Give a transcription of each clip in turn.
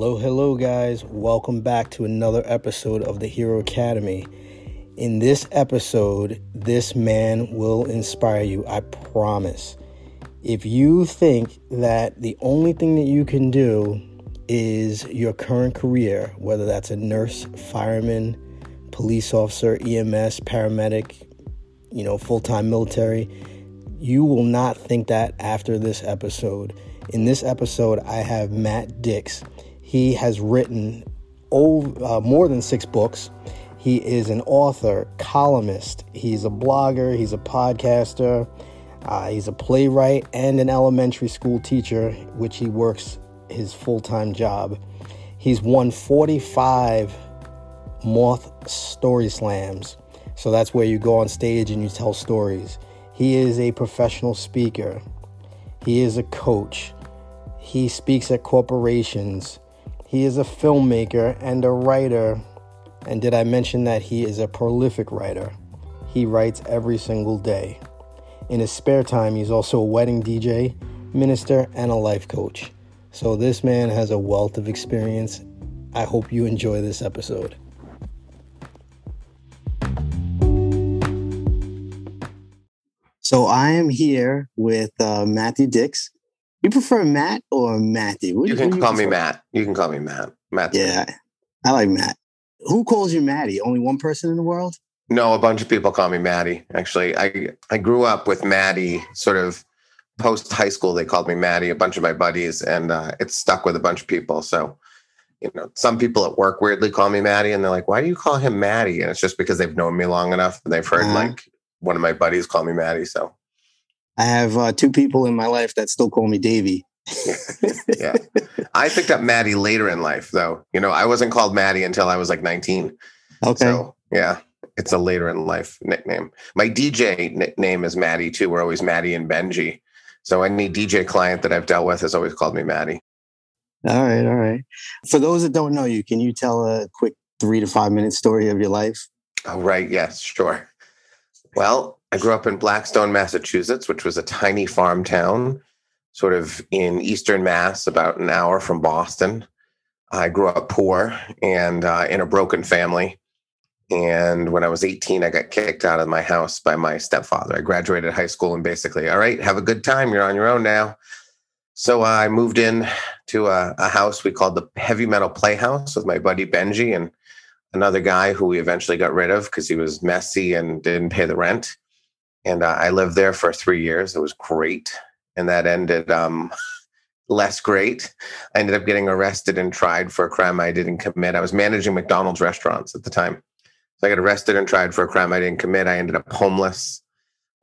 Hello, hello, guys. Welcome back to another episode of the Hero Academy. In this episode, this man will inspire you, I promise. If you think that the only thing that you can do is your current career, whether that's a nurse, fireman, police officer, EMS, paramedic, you know, full time military, you will not think that after this episode. In this episode, I have Matt Dicks. He has written over, uh, more than six books. He is an author, columnist, he's a blogger, he's a podcaster, uh, he's a playwright, and an elementary school teacher, which he works his full time job. He's won 45 Moth Story Slams. So that's where you go on stage and you tell stories. He is a professional speaker, he is a coach, he speaks at corporations, he is a filmmaker and a writer. And did I mention that he is a prolific writer? He writes every single day. In his spare time, he's also a wedding DJ, minister, and a life coach. So this man has a wealth of experience. I hope you enjoy this episode. So I am here with uh, Matthew Dicks. You prefer Matt or Matthew? What, you can call me Matt. You can call me Matt. Matt. Yeah, I like Matt. Who calls you Matty? Only one person in the world? No, a bunch of people call me Maddie. Actually, I I grew up with Maddie sort of post high school, they called me Maddie, a bunch of my buddies, and uh, it stuck with a bunch of people. So, you know, some people at work weirdly call me Maddie, and they're like, "Why do you call him Maddie?" And it's just because they've known me long enough, and they've heard uh-huh. like one of my buddies call me Maddie. So, I have uh, two people in my life that still call me Davy. yeah, I picked up Maddie later in life, though. You know, I wasn't called Maddie until I was like 19. Okay. So, yeah, it's a later in life nickname. My DJ nickname is Maddie too. We're always Maddie and Benji. So any DJ client that I've dealt with has always called me Maddie. All right, all right. For those that don't know you, can you tell a quick three to five minute story of your life? Oh, right. Yes, sure. Well, I grew up in Blackstone, Massachusetts, which was a tiny farm town, sort of in eastern Mass, about an hour from Boston. I grew up poor and uh, in a broken family. And when I was 18, I got kicked out of my house by my stepfather. I graduated high school and basically, all right, have a good time. You're on your own now. So I moved in to a, a house we called the Heavy Metal Playhouse with my buddy Benji and another guy who we eventually got rid of because he was messy and didn't pay the rent. And uh, I lived there for three years. It was great. And that ended um, less great. I ended up getting arrested and tried for a crime I didn't commit. I was managing McDonald's restaurants at the time. So I got arrested and tried for a crime I didn't commit. I ended up homeless.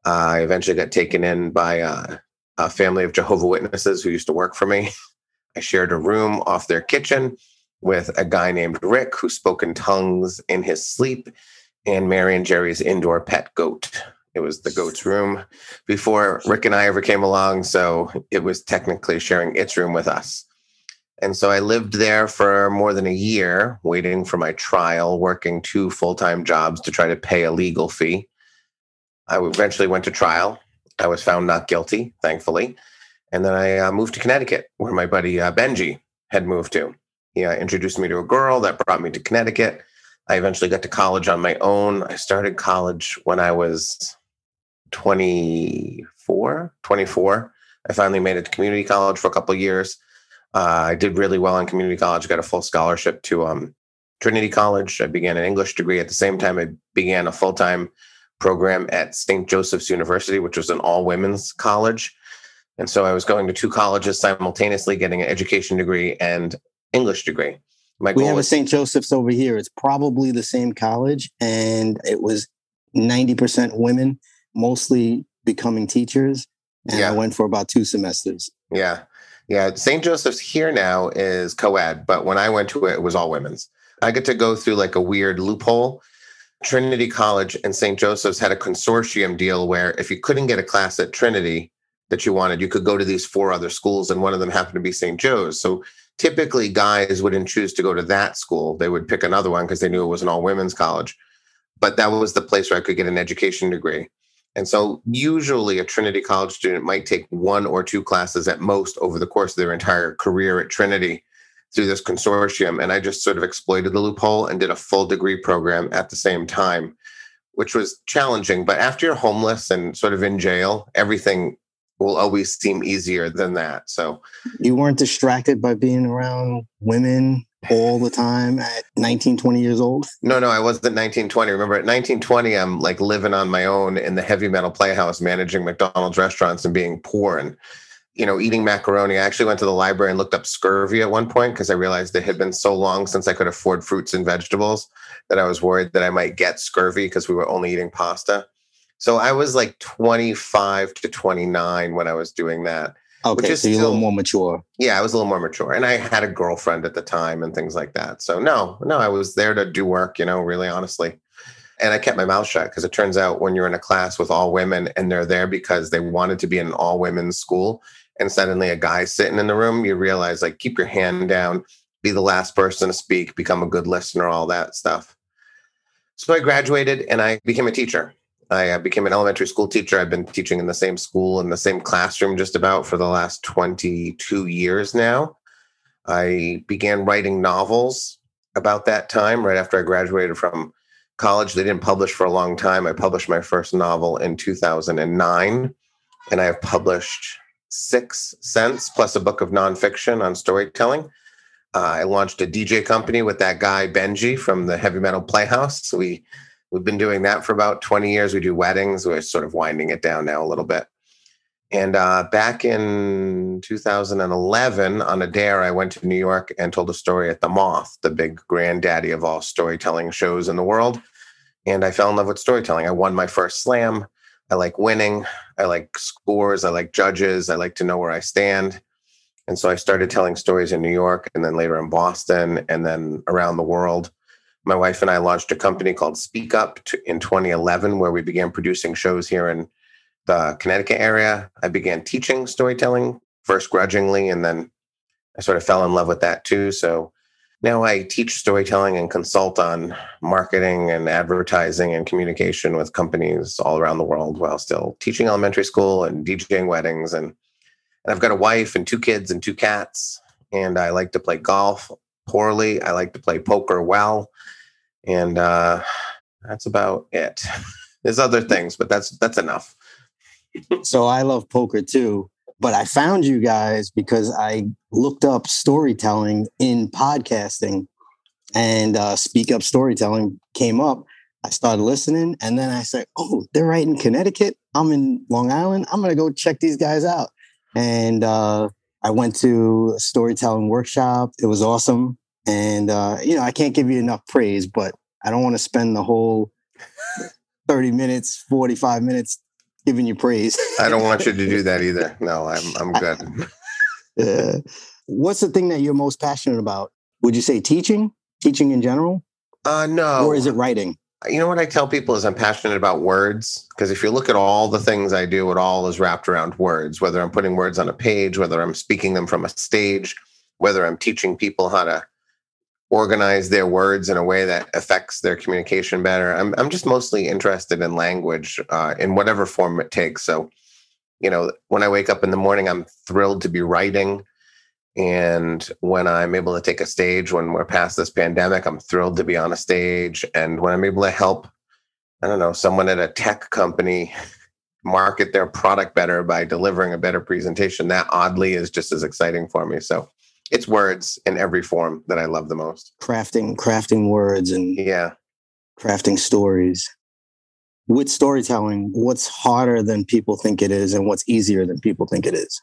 Uh, I eventually got taken in by uh, a family of Jehovah Witnesses who used to work for me. I shared a room off their kitchen with a guy named Rick who spoke in tongues in his sleep and Mary and Jerry's indoor pet goat. It was the goat's room before Rick and I ever came along. So it was technically sharing its room with us. And so I lived there for more than a year, waiting for my trial, working two full time jobs to try to pay a legal fee. I eventually went to trial. I was found not guilty, thankfully. And then I uh, moved to Connecticut, where my buddy uh, Benji had moved to. He uh, introduced me to a girl that brought me to Connecticut. I eventually got to college on my own. I started college when I was 24, 24. I finally made it to community college for a couple of years. Uh, I did really well in community college. Got a full scholarship to um, Trinity College. I began an English degree at the same time. I began a full time program at St. Joseph's University, which was an all women's college. And so I was going to two colleges simultaneously, getting an education degree and English degree. My we have was- a St. Joseph's over here. It's probably the same college, and it was 90% women, mostly becoming teachers. And yeah. I went for about two semesters. Yeah. Yeah, St. Joseph's here now is co ed, but when I went to it, it was all women's. I get to go through like a weird loophole. Trinity College and St. Joseph's had a consortium deal where if you couldn't get a class at Trinity that you wanted, you could go to these four other schools, and one of them happened to be St. Joe's. So typically, guys wouldn't choose to go to that school. They would pick another one because they knew it was an all women's college. But that was the place where I could get an education degree. And so, usually, a Trinity College student might take one or two classes at most over the course of their entire career at Trinity. through this consortium. And I just sort of exploited the loophole and did a full degree program at the same time, which was challenging. But after you're homeless and sort of in jail, everything will always seem easier than that. So you weren't distracted by being around women all the time at 19, 20 years old? No, no, I wasn't 1920. Remember, at 1920, I'm like living on my own in the heavy metal playhouse, managing McDonald's restaurants and being poor and, you know, eating macaroni. I actually went to the library and looked up scurvy at one point because I realized it had been so long since I could afford fruits and vegetables that I was worried that I might get scurvy because we were only eating pasta. So I was like 25 to 29 when I was doing that. Okay, so you're still, a little more mature. Yeah, I was a little more mature, and I had a girlfriend at the time and things like that. So no, no, I was there to do work. You know, really honestly, and I kept my mouth shut because it turns out when you're in a class with all women and they're there because they wanted to be in an all women's school, and suddenly a guy's sitting in the room, you realize like keep your hand down, be the last person to speak, become a good listener, all that stuff. So I graduated and I became a teacher. I uh, became an elementary school teacher. I've been teaching in the same school, in the same classroom, just about for the last 22 years now. I began writing novels about that time, right after I graduated from college. They didn't publish for a long time. I published my first novel in 2009, and I have published six since, plus a book of nonfiction on storytelling. Uh, I launched a DJ company with that guy, Benji, from the Heavy Metal Playhouse. So We We've been doing that for about 20 years. We do weddings. We're sort of winding it down now a little bit. And uh, back in 2011, on a dare, I went to New York and told a story at the Moth, the big granddaddy of all storytelling shows in the world. And I fell in love with storytelling. I won my first slam. I like winning. I like scores. I like judges. I like to know where I stand. And so I started telling stories in New York and then later in Boston and then around the world my wife and I launched a company called Speak Up in 2011, where we began producing shows here in the Connecticut area. I began teaching storytelling first grudgingly, and then I sort of fell in love with that too. So now I teach storytelling and consult on marketing and advertising and communication with companies all around the world while still teaching elementary school and DJing weddings. And, and I've got a wife and two kids and two cats. And I like to play golf poorly. I like to play poker well and uh, that's about it. There's other things, but that's that's enough. so I love poker too, but I found you guys because I looked up storytelling in podcasting, and uh, Speak Up Storytelling came up. I started listening, and then I said, "Oh, they're right in Connecticut. I'm in Long Island. I'm gonna go check these guys out." And uh, I went to a storytelling workshop. It was awesome. And uh, you know, I can't give you enough praise, but I don't want to spend the whole 30 minutes, 45 minutes giving you praise. I don't want you to do that either. No, I'm I'm good. uh, what's the thing that you're most passionate about? Would you say teaching? Teaching in general? Uh no. Or is it writing? You know what I tell people is I'm passionate about words because if you look at all the things I do, it all is wrapped around words, whether I'm putting words on a page, whether I'm speaking them from a stage, whether I'm teaching people how to organize their words in a way that affects their communication better. I'm I'm just mostly interested in language uh, in whatever form it takes. So, you know, when I wake up in the morning, I'm thrilled to be writing. And when I'm able to take a stage, when we're past this pandemic, I'm thrilled to be on a stage. And when I'm able to help, I don't know, someone at a tech company market their product better by delivering a better presentation, that oddly is just as exciting for me. So it's words in every form that I love the most. Crafting, crafting words and yeah, crafting stories. With storytelling, what's harder than people think it is and what's easier than people think it is?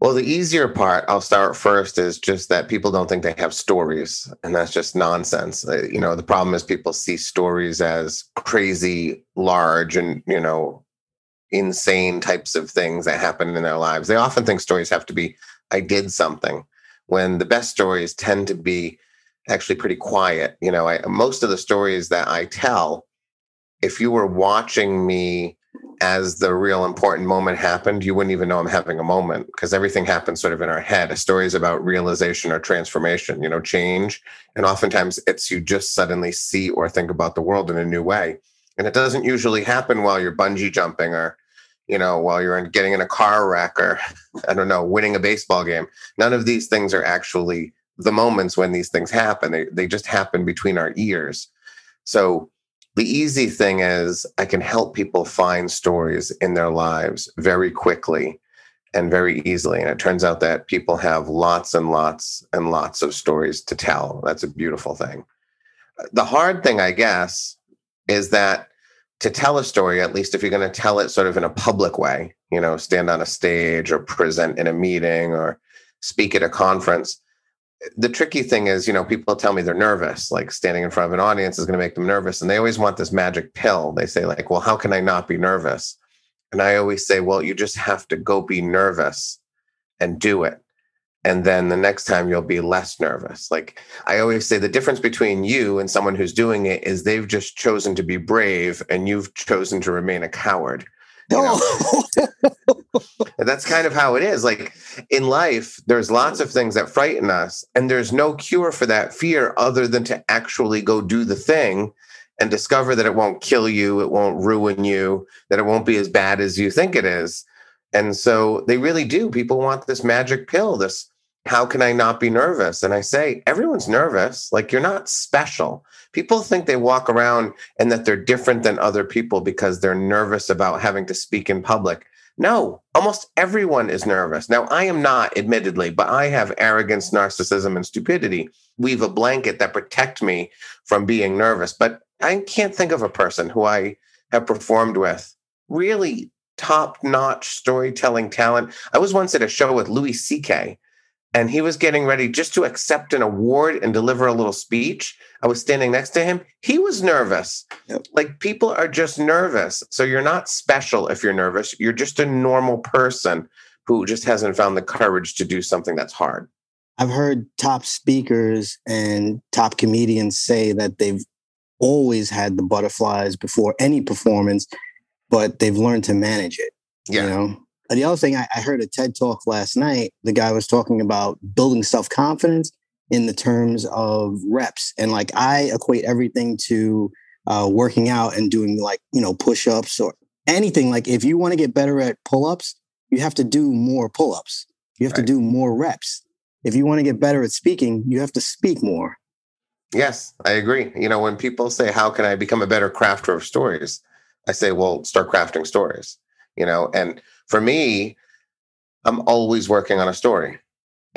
Well, the easier part, I'll start first, is just that people don't think they have stories. And that's just nonsense. Uh, you know, the problem is people see stories as crazy, large, and, you know, insane types of things that happen in their lives. They often think stories have to be, I did something when the best stories tend to be actually pretty quiet. You know, I, most of the stories that I tell, if you were watching me as the real important moment happened, you wouldn't even know I'm having a moment because everything happens sort of in our head. A story is about realization or transformation, you know, change. And oftentimes it's you just suddenly see or think about the world in a new way. And it doesn't usually happen while you're bungee jumping or you know, while you're in, getting in a car wreck or, I don't know, winning a baseball game. None of these things are actually the moments when these things happen. They, they just happen between our ears. So the easy thing is I can help people find stories in their lives very quickly and very easily. And it turns out that people have lots and lots and lots of stories to tell. That's a beautiful thing. The hard thing, I guess, is that to tell a story, at least if you're going to tell it sort of in a public way, you know, stand on a stage or present in a meeting or speak at a conference. The tricky thing is, you know, people tell me they're nervous, like standing in front of an audience is going to make them nervous. And they always want this magic pill. They say, like, well, how can I not be nervous? And I always say, well, you just have to go be nervous and do it. And then the next time you'll be less nervous. Like I always say, the difference between you and someone who's doing it is they've just chosen to be brave and you've chosen to remain a coward. Know? that's kind of how it is. Like in life, there's lots of things that frighten us, and there's no cure for that fear other than to actually go do the thing and discover that it won't kill you, it won't ruin you, that it won't be as bad as you think it is. And so they really do. People want this magic pill, this how can I not be nervous? And I say, everyone's nervous. Like you're not special. People think they walk around and that they're different than other people because they're nervous about having to speak in public. No, almost everyone is nervous. Now, I am not, admittedly, but I have arrogance, narcissism, and stupidity weave a blanket that protect me from being nervous. But I can't think of a person who I have performed with really top notch storytelling talent. I was once at a show with Louis C.K., and he was getting ready just to accept an award and deliver a little speech. I was standing next to him. He was nervous. Yep. Like people are just nervous. So you're not special if you're nervous. You're just a normal person who just hasn't found the courage to do something that's hard. I've heard top speakers and top comedians say that they've always had the butterflies before any performance, but they've learned to manage it. Yeah. You know? The other thing I, I heard a TED talk last night, the guy was talking about building self-confidence in the terms of reps. And like I equate everything to uh, working out and doing like, you know, push-ups or anything. Like if you want to get better at pull-ups, you have to do more pull-ups. You have right. to do more reps. If you want to get better at speaking, you have to speak more. Yes, I agree. You know, when people say, How can I become a better crafter of stories? I say, Well, start crafting stories. You know, and for me, I'm always working on a story.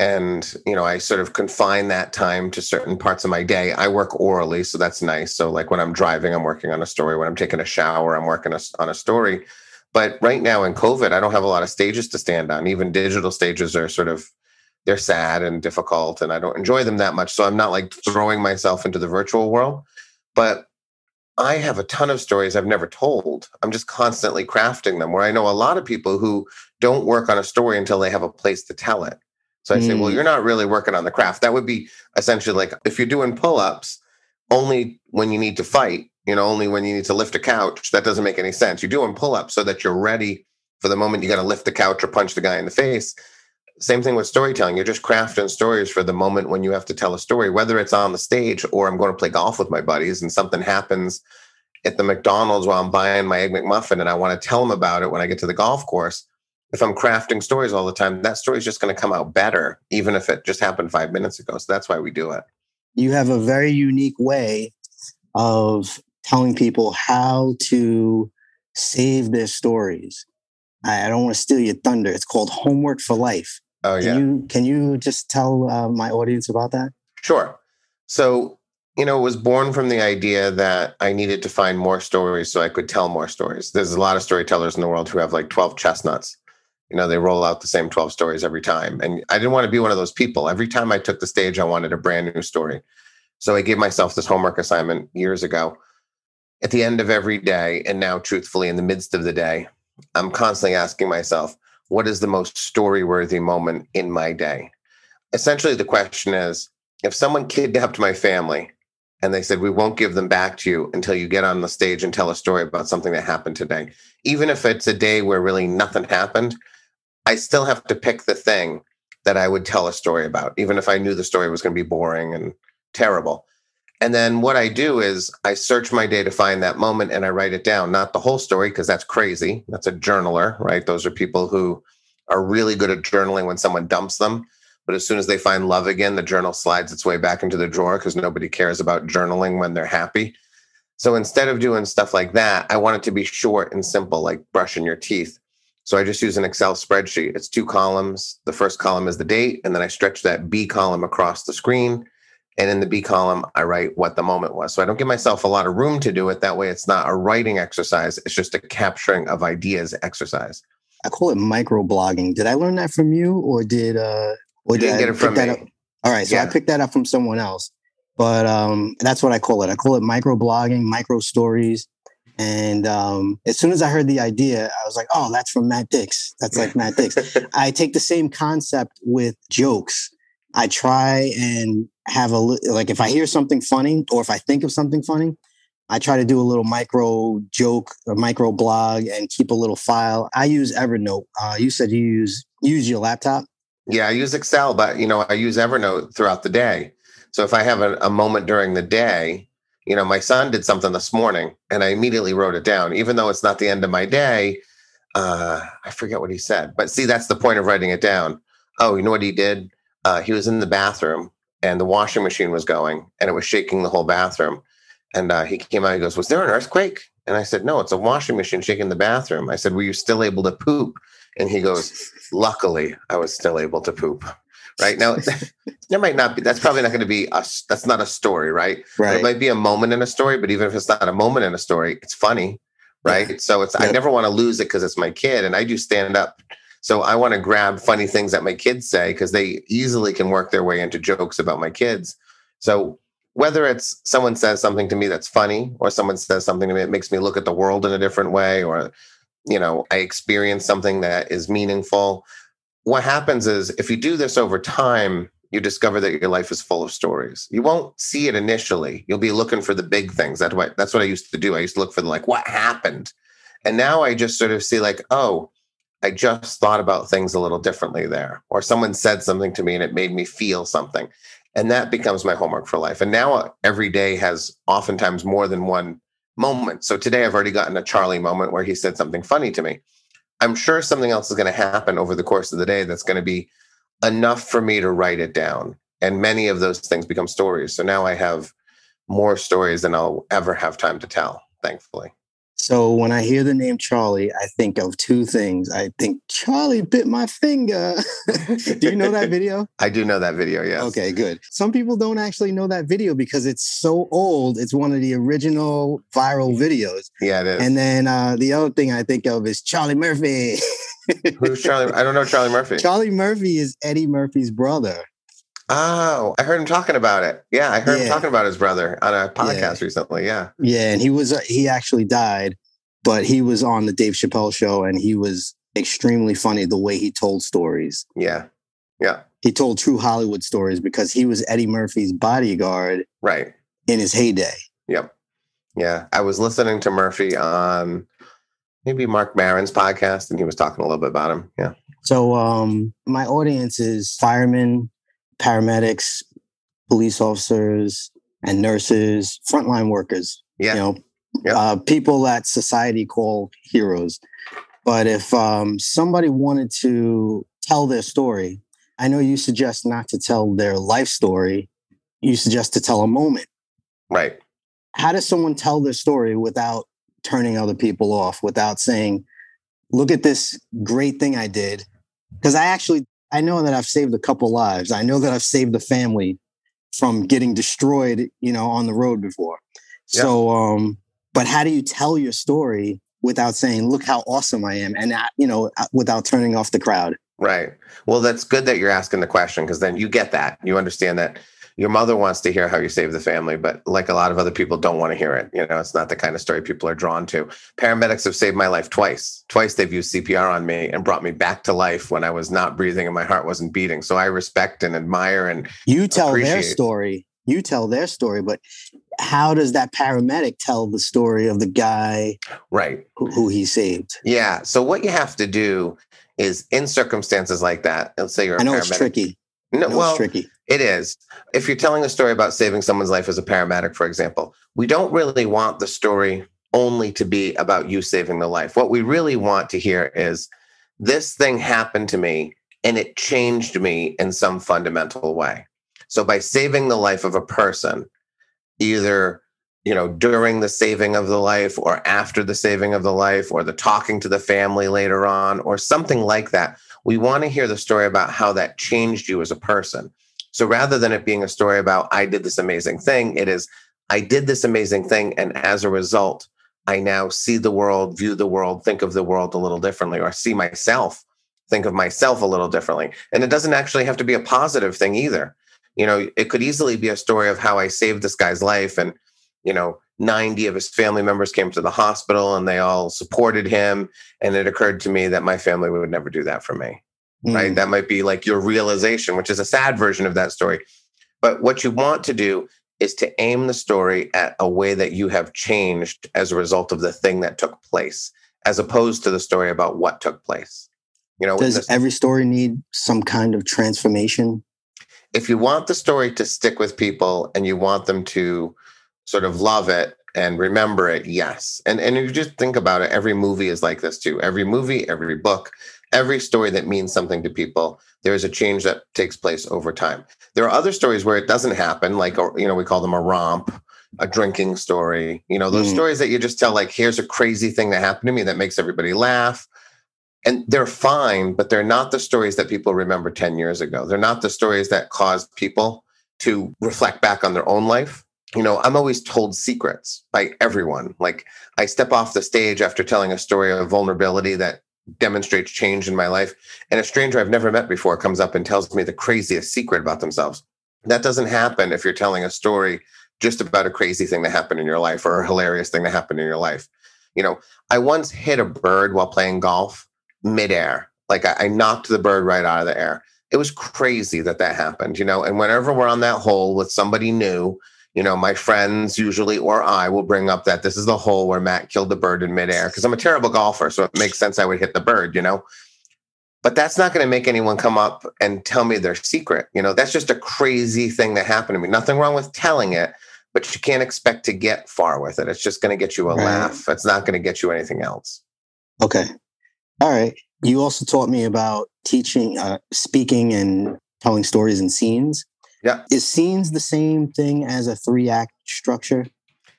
And, you know, I sort of confine that time to certain parts of my day. I work orally, so that's nice. So, like when I'm driving, I'm working on a story. When I'm taking a shower, I'm working on a story. But right now in COVID, I don't have a lot of stages to stand on. Even digital stages are sort of they're sad and difficult and I don't enjoy them that much. So I'm not like throwing myself into the virtual world. But I have a ton of stories I've never told. I'm just constantly crafting them where I know a lot of people who don't work on a story until they have a place to tell it. So I mm. say, well, mm. you're not really working on the craft. That would be essentially like if you're doing pull ups only when you need to fight, you know, only when you need to lift a couch, that doesn't make any sense. You're doing pull ups so that you're ready for the moment you got to lift the couch or punch the guy in the face same thing with storytelling. You're just crafting stories for the moment when you have to tell a story, whether it's on the stage or I'm going to play golf with my buddies and something happens at the McDonald's while I'm buying my egg McMuffin and I want to tell them about it when I get to the golf course. If I'm crafting stories all the time, that story is just going to come out better, even if it just happened five minutes ago. So that's why we do it. You have a very unique way of telling people how to save their stories. I don't want to steal your thunder. It's called Homework for Life. Oh yeah. Can you can you just tell uh, my audience about that? Sure. So you know, it was born from the idea that I needed to find more stories so I could tell more stories. There's a lot of storytellers in the world who have like 12 chestnuts. You know, they roll out the same 12 stories every time. And I didn't want to be one of those people. Every time I took the stage, I wanted a brand new story. So I gave myself this homework assignment years ago. At the end of every day, and now truthfully in the midst of the day, I'm constantly asking myself, what is the most story worthy moment in my day? Essentially, the question is if someone kidnapped my family and they said, we won't give them back to you until you get on the stage and tell a story about something that happened today, even if it's a day where really nothing happened, I still have to pick the thing that I would tell a story about, even if I knew the story was going to be boring and terrible. And then what I do is I search my day to find that moment and I write it down, not the whole story, because that's crazy. That's a journaler, right? Those are people who are really good at journaling when someone dumps them. But as soon as they find love again, the journal slides its way back into the drawer because nobody cares about journaling when they're happy. So instead of doing stuff like that, I want it to be short and simple, like brushing your teeth. So I just use an Excel spreadsheet. It's two columns. The first column is the date, and then I stretch that B column across the screen. And in the B column, I write what the moment was. So I don't give myself a lot of room to do it. That way, it's not a writing exercise, it's just a capturing of ideas exercise. I call it micro blogging. Did I learn that from you, or did uh, or You didn't I get it from me. up? All right, so I picked that up from someone else, but um, that's what I call it. I call it micro blogging, micro stories. And um, as soon as I heard the idea, I was like, "Oh, that's from Matt Dicks. That's like Matt Dicks." I take the same concept with jokes. I try and have a li- like if I hear something funny or if I think of something funny, I try to do a little micro joke, a micro blog, and keep a little file. I use Evernote. Uh, you said you use use your laptop. Yeah, I use Excel, but you know, I use Evernote throughout the day. So if I have a, a moment during the day, you know, my son did something this morning and I immediately wrote it down, even though it's not the end of my day. Uh, I forget what he said, but see, that's the point of writing it down. Oh, you know what he did? Uh, he was in the bathroom and the washing machine was going and it was shaking the whole bathroom. And uh, he came out, he goes, Was there an earthquake? And I said, No, it's a washing machine shaking the bathroom. I said, Were you still able to poop? And he goes, Luckily, I was still able to poop. Right now, there might not be. That's probably not going to be us. That's not a story, right? Right. It might be a moment in a story, but even if it's not a moment in a story, it's funny, right? So it's I never want to lose it because it's my kid, and I do stand up. So I want to grab funny things that my kids say because they easily can work their way into jokes about my kids. So whether it's someone says something to me that's funny, or someone says something to me that makes me look at the world in a different way, or you know, I experience something that is meaningful. What happens is if you do this over time, you discover that your life is full of stories. You won't see it initially. You'll be looking for the big things. That's what that's what I used to do. I used to look for the like what happened. And now I just sort of see like, oh, I just thought about things a little differently there. Or someone said something to me and it made me feel something. And that becomes my homework for life. And now uh, every day has oftentimes more than one moment. So today I've already gotten a Charlie moment where he said something funny to me. I'm sure something else is going to happen over the course of the day that's going to be enough for me to write it down. And many of those things become stories. So now I have more stories than I'll ever have time to tell, thankfully. So when I hear the name Charlie, I think of two things. I think Charlie bit my finger. Do you know that video? I do know that video, yes. Okay, good. Some people don't actually know that video because it's so old. It's one of the original viral videos. Yeah, it is. And then uh, the other thing I think of is Charlie Murphy. Who's Charlie? I don't know Charlie Murphy. Charlie Murphy is Eddie Murphy's brother. Oh, I heard him talking about it. Yeah, I heard him talking about his brother on a podcast recently. Yeah. Yeah, and he was uh, he actually died, but he was on the Dave Chappelle show and he was extremely funny the way he told stories. Yeah. Yeah. He told true Hollywood stories because he was Eddie Murphy's bodyguard Right. in his heyday. Yep. Yeah. I was listening to Murphy on maybe Marc Maron's podcast and he was talking a little bit about him. Yeah. So um my audience is firemen, paramedics, police officers, and nurses, frontline workers. Yeah. You know, Yeah. uh, people that society call heroes. But if um, somebody wanted to tell their story, I know you suggest not to tell their life story. You suggest to tell a moment. Right. How does someone tell their story without turning other people off, without saying, look at this great thing I did? Because I actually, I know that I've saved a couple lives. I know that I've saved a family from getting destroyed, you know, on the road before. Yeah. So, um, but how do you tell your story without saying, look how awesome I am? And, uh, you know, uh, without turning off the crowd? Right. Well, that's good that you're asking the question because then you get that. You understand that your mother wants to hear how you saved the family, but like a lot of other people don't want to hear it. You know, it's not the kind of story people are drawn to. Paramedics have saved my life twice. Twice they've used CPR on me and brought me back to life when I was not breathing and my heart wasn't beating. So I respect and admire and You tell their story. You tell their story, but how does that paramedic tell the story of the guy right. who, who he saved? Yeah. So what you have to do is in circumstances like that, let's say you're a I know paramedic. it's tricky. No, well, it's tricky. It is. If you're telling a story about saving someone's life as a paramedic, for example, we don't really want the story only to be about you saving the life. What we really want to hear is this thing happened to me and it changed me in some fundamental way. So by saving the life of a person, either you know during the saving of the life or after the saving of the life or the talking to the family later on or something like that we want to hear the story about how that changed you as a person so rather than it being a story about i did this amazing thing it is i did this amazing thing and as a result i now see the world view the world think of the world a little differently or see myself think of myself a little differently. And it doesn't actually have to be a positive thing either. You know it could easily be a story of how i saved this guy's life and you know 90 of his family members came to the hospital and they all supported him and it occurred to me that my family would never do that for me mm. right that might be like your realization which is a sad version of that story. But what you want to do is to aim the story at a way that you have changed as a result of the thing that took place as opposed to the story about what took place. You know does this, every story need some kind of transformation? If you want the story to stick with people and you want them to sort of love it and remember it yes. And and if you just think about it every movie is like this too. Every movie every book every story that means something to people there is a change that takes place over time there are other stories where it doesn't happen like you know we call them a romp a drinking story you know those mm. stories that you just tell like here's a crazy thing that happened to me that makes everybody laugh and they're fine but they're not the stories that people remember 10 years ago they're not the stories that cause people to reflect back on their own life you know, I'm always told secrets by everyone. Like I step off the stage after telling a story of vulnerability that demonstrates change in my life, and a stranger I've never met before comes up and tells me the craziest secret about themselves. That doesn't happen if you're telling a story just about a crazy thing that happened in your life or a hilarious thing that happened in your life. You know, I once hit a bird while playing golf midair. Like I, I knocked the bird right out of the air. It was crazy that that happened, you know. And whenever we're on that hole with somebody new, you know, my friends usually or I will bring up that this is the hole where Matt killed the bird in midair because I'm a terrible golfer. So it makes sense I would hit the bird, you know. But that's not going to make anyone come up and tell me their secret. You know, that's just a crazy thing that happened to me. Nothing wrong with telling it, but you can't expect to get far with it. It's just going to get you a right. laugh. It's not going to get you anything else. Okay. All right. You also taught me about teaching, uh, speaking, and telling stories and scenes. Yeah. Is scenes the same thing as a three act structure?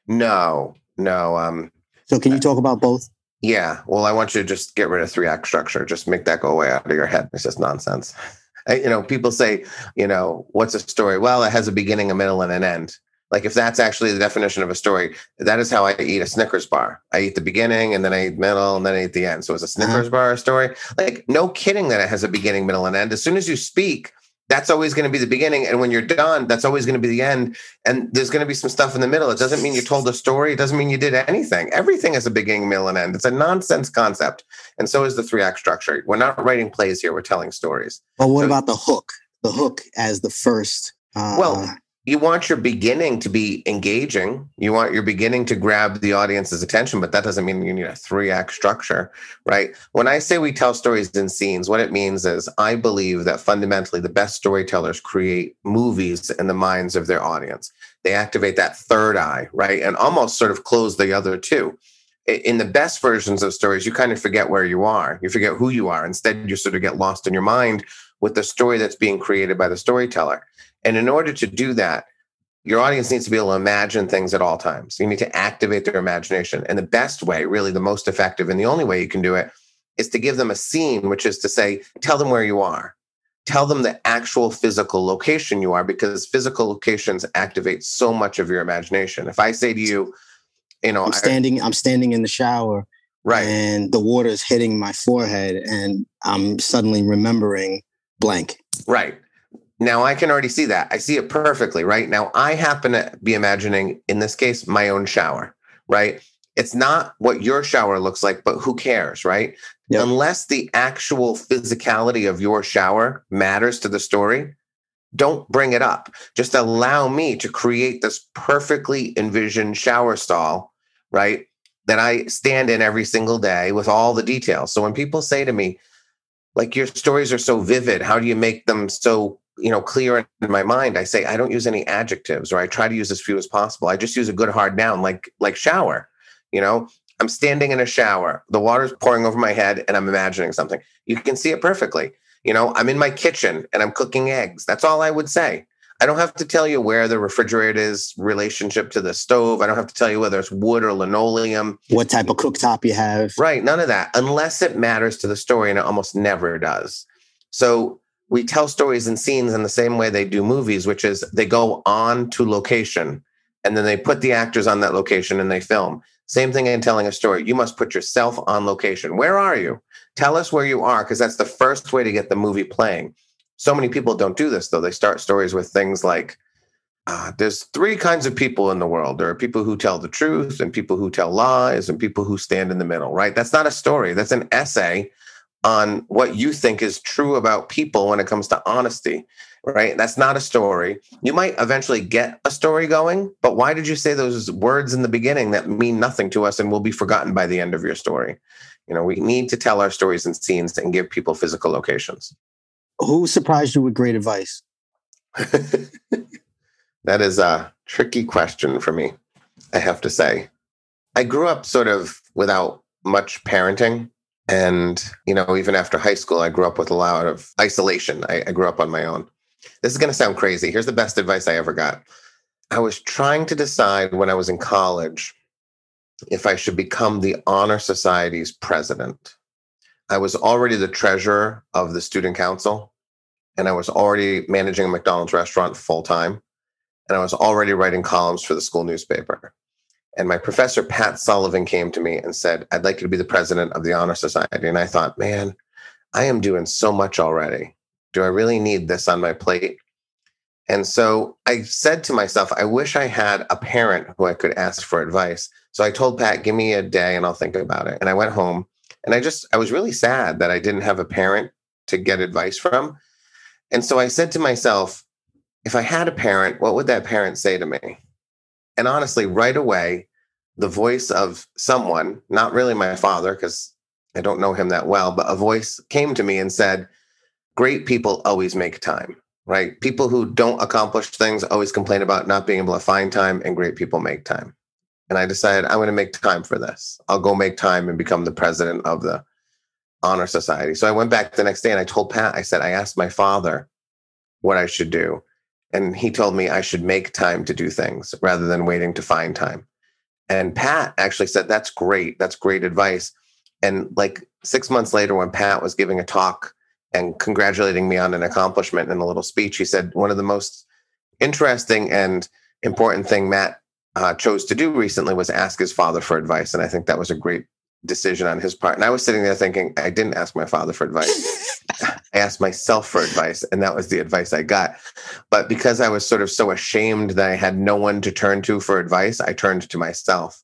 No, no. Um, so can you talk about both? Yeah. Well, I want you to just get rid of three act structure. Just make that go away out of your head. It's just nonsense. I, you know, people say, you know, what's a story? Well, it has a beginning, a middle, and an end. Like if that's actually the definition of a story, that is how I eat a Snickers bar. I eat the beginning and then I eat middle and then I eat the end. So is a Snickers uh-huh. bar a story? Like no kidding that it has a beginning, middle, and end. As soon as you speak, that's always going to be the beginning and when you're done that's always going to be the end and there's going to be some stuff in the middle. It doesn't mean you told a story it doesn't mean you did anything. Everything is a beginning middle and end. It's a nonsense concept and so is the three act structure. We're not writing plays here we're telling stories. Well what so, about the hook? The hook as the first uh, well you want your beginning to be engaging. You want your beginning to grab the audience's attention, but that doesn't mean you need a three act structure, right? When I say we tell stories in scenes, what it means is I believe that fundamentally the best storytellers create movies in the minds of their audience. They activate that third eye, right? And almost sort of close the other two. In the best versions of stories, you kind of forget where you are. You forget who you are. Instead, you sort of get lost in your mind with the story that's being created by the storyteller. And in order to do that, your audience needs to be able to imagine things at all times. You need to activate their imagination. And the best way, really the most effective and the only way you can do it, is to give them a scene, which is to say, tell them where you are. Tell them the actual physical location you are, because physical locations activate so much of your imagination. If I say to you, you know, I'm standing, I, I'm standing in the shower, right, and the water is hitting my forehead, and I'm suddenly remembering blank. Right. Now I can already see that. I see it perfectly, right? Now I happen to be imagining, in this case, my own shower, right? It's not what your shower looks like, but who cares, right? Yep. Unless the actual physicality of your shower matters to the story, don't bring it up. Just allow me to create this perfectly envisioned shower stall, right? That I stand in every single day with all the details. So when people say to me, like, your stories are so vivid, how do you make them so you know clear in my mind i say i don't use any adjectives or i try to use as few as possible i just use a good hard noun like like shower you know i'm standing in a shower the water's pouring over my head and i'm imagining something you can see it perfectly You know, I'm in my kitchen and I'm cooking eggs. That's all I would say. I don't have to tell you where the refrigerator is relationship to the stove. I don't have to tell you whether it's wood or linoleum. What type of cooktop you have. Right. None of that, unless it matters to the story, and it almost never does. So we tell stories and scenes in the same way they do movies, which is they go on to location and then they put the actors on that location and they film. Same thing in telling a story. You must put yourself on location. Where are you? Tell us where you are, because that's the first way to get the movie playing. So many people don't do this, though. They start stories with things like uh, there's three kinds of people in the world there are people who tell the truth, and people who tell lies, and people who stand in the middle, right? That's not a story. That's an essay on what you think is true about people when it comes to honesty, right? That's not a story. You might eventually get a story going, but why did you say those words in the beginning that mean nothing to us and will be forgotten by the end of your story? You know, we need to tell our stories and scenes and give people physical locations. Who surprised you with great advice? that is a tricky question for me, I have to say. I grew up sort of without much parenting. And, you know, even after high school, I grew up with a lot of isolation. I, I grew up on my own. This is going to sound crazy. Here's the best advice I ever got. I was trying to decide when I was in college if I should become the Honor Society's president. I was already the treasurer of the student council, and I was already managing a McDonald's restaurant full time, and I was already writing columns for the school newspaper. And my professor, Pat Sullivan, came to me and said, I'd like you to be the president of the Honor Society. And I thought, man, I am doing so much already. Do I really need this on my plate? And so I said to myself, I wish I had a parent who I could ask for advice. So I told Pat, give me a day and I'll think about it. And I went home and I just, I was really sad that I didn't have a parent to get advice from. And so I said to myself, if I had a parent, what would that parent say to me? And honestly, right away, the voice of someone, not really my father, because I don't know him that well, but a voice came to me and said, Great people always make time, right? People who don't accomplish things always complain about not being able to find time, and great people make time. And I decided I'm going to make time for this. I'll go make time and become the president of the Honor Society. So I went back the next day and I told Pat, I said, I asked my father what I should do. And he told me I should make time to do things rather than waiting to find time. And Pat actually said, That's great. That's great advice. And like six months later, when Pat was giving a talk and congratulating me on an accomplishment in a little speech, he said, One of the most interesting and important thing Matt uh, chose to do recently was ask his father for advice. And I think that was a great decision on his part. And I was sitting there thinking, I didn't ask my father for advice. I asked myself for advice, and that was the advice I got. But because I was sort of so ashamed that I had no one to turn to for advice, I turned to myself.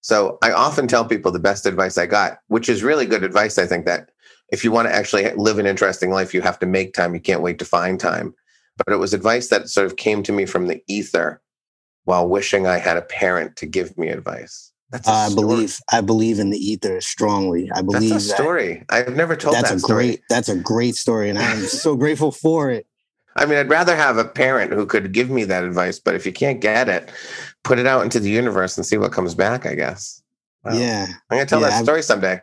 So I often tell people the best advice I got, which is really good advice. I think that if you want to actually live an interesting life, you have to make time. You can't wait to find time. But it was advice that sort of came to me from the ether while wishing I had a parent to give me advice. That's I believe I believe in the ether strongly. I believe that's a story. I've never told that's that a story. great that's a great story, and I'm so grateful for it. I mean, I'd rather have a parent who could give me that advice, but if you can't get it, put it out into the universe and see what comes back. I guess. Yeah, I'm gonna tell yeah, that story someday.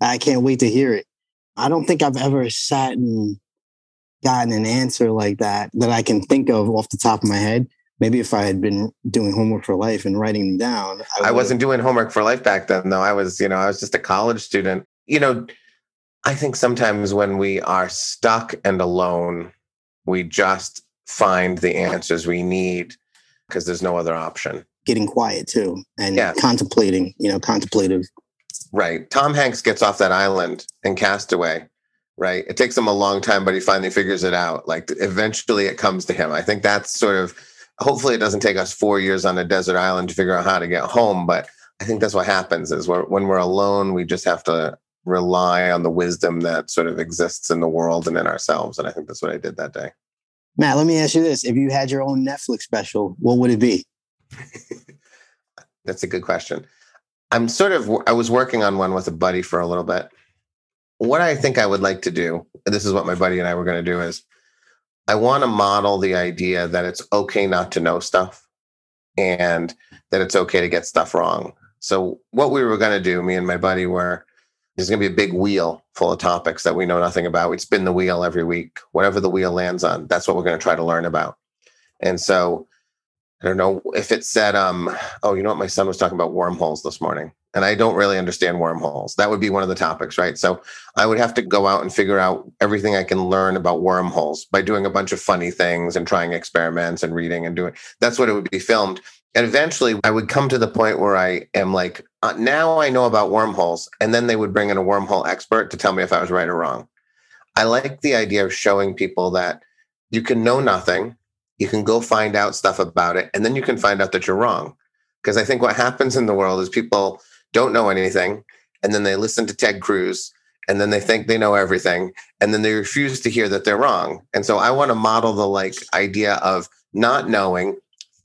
I can't wait to hear it. I don't think I've ever sat and gotten an answer like that that I can think of off the top of my head maybe if I had been doing homework for life and writing them down. I, I wasn't doing homework for life back then, though. I was, you know, I was just a college student. You know, I think sometimes when we are stuck and alone, we just find the answers we need because there's no other option. Getting quiet too and yeah. contemplating, you know, contemplative. Right. Tom Hanks gets off that island in Castaway right? It takes him a long time, but he finally figures it out. Like eventually it comes to him. I think that's sort of hopefully it doesn't take us four years on a desert island to figure out how to get home but i think that's what happens is we're, when we're alone we just have to rely on the wisdom that sort of exists in the world and in ourselves and i think that's what i did that day. Matt let me ask you this. If you had your own netflix special what would it be? That's a good question. I'm sort of i was working on one with a buddy for a little bit. What i think i would like to do this is what my buddy and i were going to do is I want to model the idea that it's okay not to know stuff and that it's okay to get stuff wrong. So, what we were going to do, me and my buddy, were there's going to be a big wheel full of topics that we know nothing about. We'd spin the wheel every week. Whatever the wheel lands on, that's what we're going to try to learn about. And so I don't know if it said, um, oh, you know what? My son was talking about wormholes this morning, and I don't really understand wormholes. That would be one of the topics, right? So I would have to go out and figure out everything I can learn about wormholes by doing a bunch of funny things and trying experiments and reading and doing. That's what it would be filmed. And eventually I would come to the point where I am like, uh, now I know about wormholes. And then they would bring in a wormhole expert to tell me if I was right or wrong. I like the idea of showing people that you can know nothing, you can go find out stuff about it, and then you can find out that you're wrong. Because I think what happens in the world is people don't know anything, and then they listen to Ted Cruz, and then they think they know everything, and then they refuse to hear that they're wrong. And so I want to model the like idea of not knowing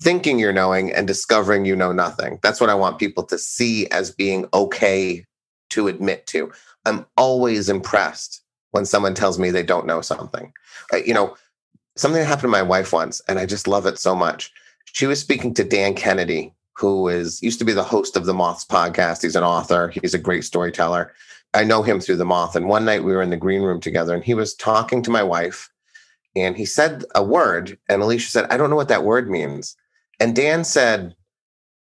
thinking you're knowing and discovering you know nothing. That's what I want people to see as being okay to admit to. I'm always impressed when someone tells me they don't know something. Uh, you know, something happened to my wife once, and I just love it so much. She was speaking to Dan Kennedy, who is used to be the host of the Moths podcast. He's an author. He's a great storyteller. I know him through the Moth. And one night we were in the green room together, and he was talking to my wife, and he said a word, and Elysha said, "I don't know what that word means." And Dan said,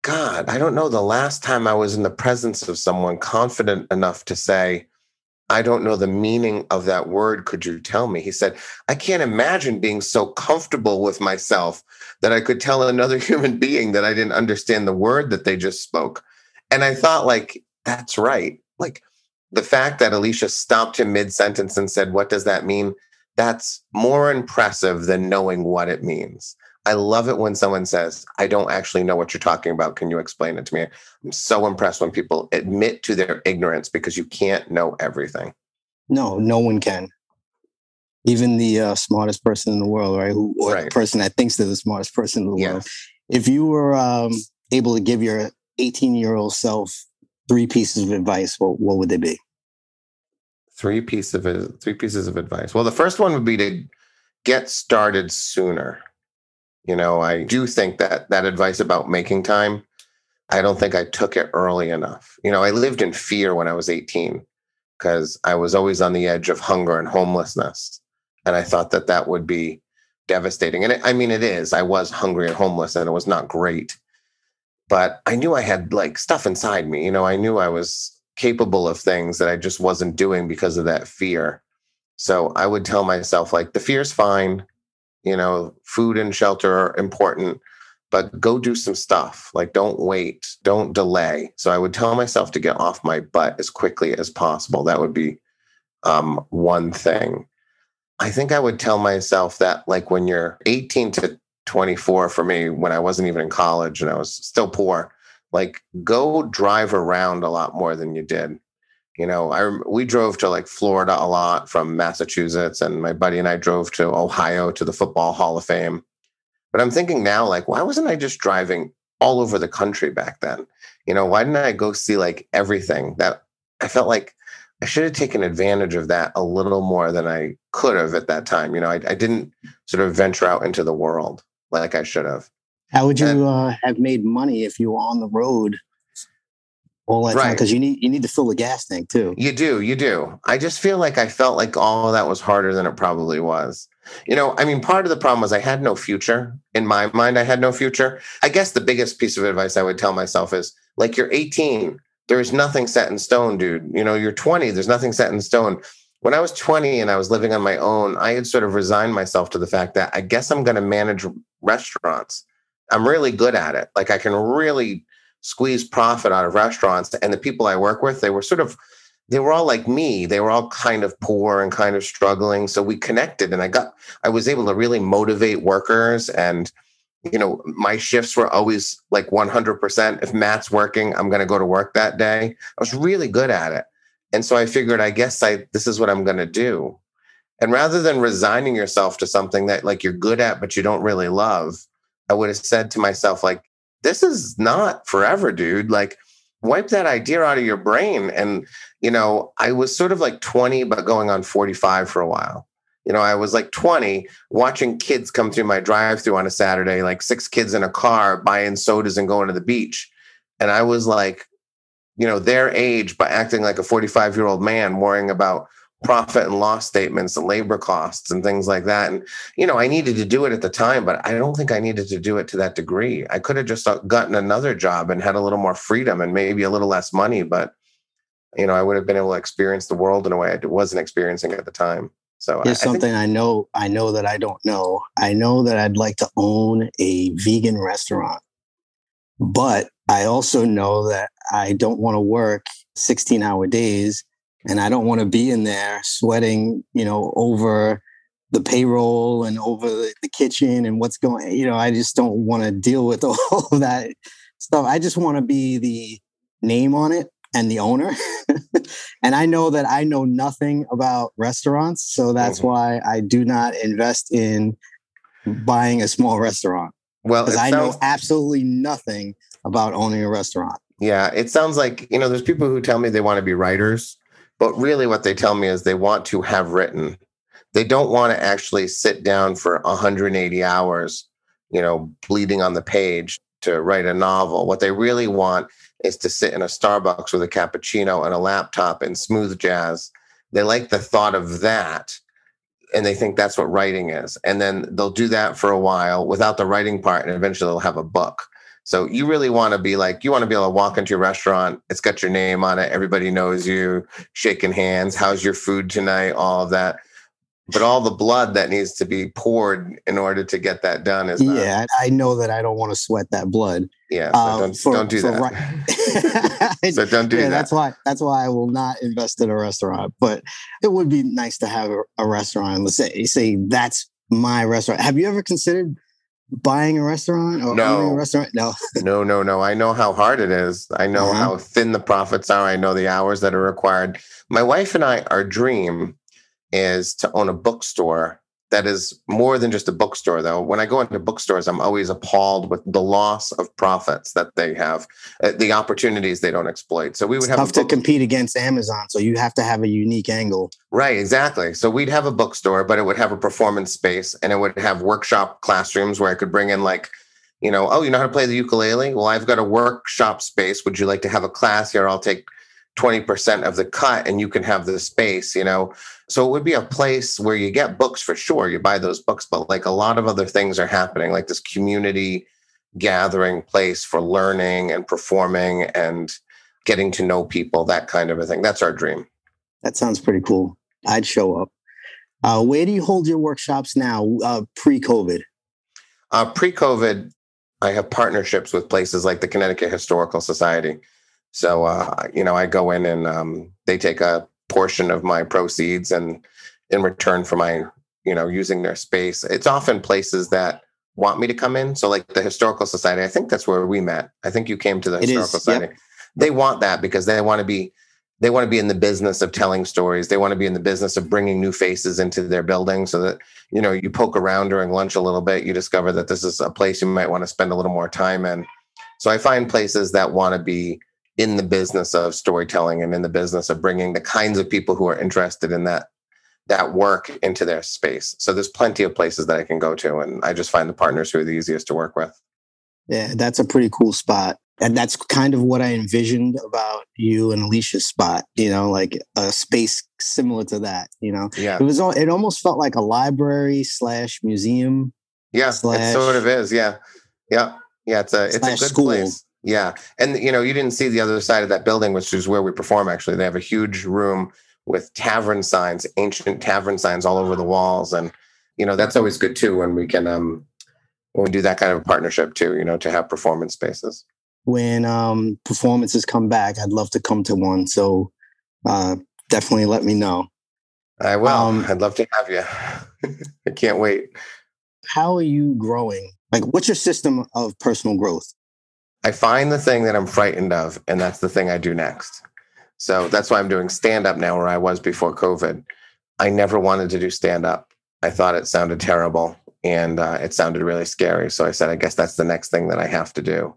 God, I don't know the last time I was in the presence of someone confident enough to say, I don't know the meaning of that word. Could you tell me? He said, I can't imagine being so comfortable with myself that I could tell another human being that I didn't understand the word that they just spoke. And I thought, like, that's right. Like the fact that Elysha stopped him mid sentence and said, What does that mean? That's more impressive than knowing what it means. I love it when someone says, I don't actually know what you're talking about. Can you explain it to me? I'm so impressed when people admit to their ignorance because you can't know everything. No, no one can. Even the uh, smartest person in the world, right? Who, or right. the person that thinks they're the smartest person in the world. If you were um, able to give your 18 year old self three pieces of advice, what, what would they be? Three pieces of three pieces of advice. Well, the first one would be to get started sooner you know, I do think that that advice about making time, I don't think I took it early enough. You know, I lived in fear when I was 18 because I was always on the edge of hunger and homelessness. And I thought that that would be devastating. And it, I mean, it is. I was hungry and homeless and it was not great. But I knew I had like stuff inside me. You know, I knew I was capable of things that I just wasn't doing because of that fear. So I would tell myself, like, the fear's fine you know, food and shelter are important, but go do some stuff. Like, don't wait, don't delay. So I would tell myself to get off my butt as quickly as possible. That would be um, one thing. I think I would tell myself that, like, when you're 18 to 24, for me, when I wasn't even in college and I was still poor, like, go drive around a lot more than you did you know i we drove to like florida a lot from massachusetts and my buddy and i drove to ohio to the football hall of fame. But i'm thinking now like why wasn't i just driving all over the country back then? You know why didn't i go see like everything that i felt like i should have taken advantage of that a little more than i could have at that time? You know i, I didn't sort of venture out into the world like i should have. How would you and, uh, have made money if you were on the road all that right. because you need you need to fill the gas tank too. You do, you do. I just feel like I felt like all of that was harder than it probably was. You know, I mean, part of the problem was I had no future. In my mind, I had no future. I guess the biggest piece of advice I would tell myself is like you're 18, there's nothing set in stone, dude. You know, you're 20, there's nothing set in stone. When I was 20 and I was living on my own, I had sort of resigned myself to the fact that I guess I'm going to manage restaurants. I'm really good at it. Like I can really squeeze profit out of restaurants. And the people I work with, they were sort of, they were all like me. They were all kind of poor and kind of struggling. So we connected and I got, I was able to really motivate workers. And, you know, my shifts were always like 100%. If Matt's working, I'm going to go to work that day. I was really good at it. And so I figured, I guess I, this is what I'm going to do. And rather than resigning yourself to something that like you're good at, but you don't really love, I would have said to myself, like, this is not forever, dude. Like, wipe that idea out of your brain. And, you know, I was sort of like 20, but going on 45 for a while. You know, I was like 20 watching kids come through my drive through on a Saturday, like six kids in a car buying sodas and going to the beach. And I was like, you know, their age by acting like a 45 year old man worrying about profit and loss statements and labor costs and things like that. And, you know, I needed to do it at the time, but I don't think I needed to do it to that degree. I could have just uh, gotten another job and had a little more freedom and maybe a little less money, but, you know, I would have been able to experience the world in a way I wasn't experiencing at the time. So there's I, something I, think- I know, I know that I don't know. I know that I'd like to own a vegan restaurant, but I also know that I don't want to work 16 hour days and I don't want to be in there sweating, you know, over the payroll and over the, kitchen and what's going. You know, I just don't want to deal with all of that stuff. I just want to be the name on it and the owner. and I know that I know nothing about restaurants, so that's mm-hmm. why I do not invest in buying a small restaurant. Well, because I sounds- know absolutely nothing about owning a restaurant. Yeah, it sounds like, you know, there's people who tell me they want to be writers but really, what they tell me is they want to have written. They don't want to actually sit down for 180 hours, you know, bleeding on the page to write a novel. What they really want is to sit in a Starbucks with a cappuccino and a laptop and smooth jazz. They like the thought of that and they think that's what writing is. And then they'll do that for a while without the writing part, and eventually they'll have a book. So you really want to be like, you want to be able to walk into your restaurant. It's got your name on it. Everybody knows you, shaking hands. How's your food tonight? All of that. But all the blood that needs to be poured in order to get that done is not. yeah. I know that I don't want to sweat that blood. Yeah, so um, don't, for, don't do that. Right. so don't do yeah, that. That's why. That's why I will not invest in a restaurant. But it would be nice to have a, a restaurant. Let's say, say that's my restaurant. Have you ever considered buying a restaurant or no. owning a restaurant? No. no, no, no. I know how hard it is. I know uh-huh. how thin the profits are. I know the hours that are required. My wife and I, our dream is to own a bookstore that is more than just a bookstore though. When i go into bookstores i'm always appalled with the loss of profits that they have uh, the opportunities they don't exploit. So we would have tough to compete against amazon so you have to have a unique angle. Right exactly. So we'd have a bookstore but it would have a performance space and it would have workshop classrooms where i could bring in like you know oh you know how to play the ukulele? Well i've got a workshop space. Would you like to have a class here? I'll take 20% of the cut and you can have the space, you know. So it would be a place where you get books for sure. You buy those books, but like a lot of other things are happening, like this community gathering place for learning and performing and getting to know people, that kind of a thing. That's our dream. That sounds pretty cool. I'd show up. Uh, where do you hold your workshops now, uh, pre COVID? Uh, pre COVID, I have partnerships with places like the Connecticut Historical Society. So, uh, you know, I go in and um, they take a portion of my proceeds and in return for my, you know, using their space. It's often places that want me to come in. So, like the Historical Society, I think that's where we met. I think you came to the it Historical is, Society. Yep. They want that because they want to be they want to be in the business of telling stories. They want to be in the business of bringing new faces into their building so that, you know, you poke around during lunch a little bit, you discover that this is a place you might want to spend a little more time in. So I find places that want to be in the business of storytelling and in the business of bringing the kinds of people who are interested in that that work into their space. So there's plenty of places that I can go to, and I just find the partners who are the easiest to work with. Yeah, that's a pretty cool spot. And that's kind of what I envisioned about you and Elysha's spot, you know, like a space similar to that, you know. Yeah. It was it almost felt like a library slash museum. Yeah, slash, it sort of is. Yeah. Yeah. Yeah. It's a it's a good school. place. Yeah. And you know, you didn't see the other side of that building, which is where we perform actually. They have a huge room with tavern signs, ancient tavern signs all over the walls. And, you know, that's always good too when we can um when we do that kind of a partnership too, you know, to have performance spaces. When um performances come back, I'd love to come to one. So uh definitely let me know. I will. Um, I'd love to have you. I can't wait. How are you growing? Like what's your system of personal growth? I find the thing that I'm frightened of, and that's the thing I do next. So that's why I'm doing stand up now, where I was before COVID. I never wanted to do stand up. I thought it sounded terrible and uh, it sounded really scary. So I said, I guess that's the next thing that I have to do.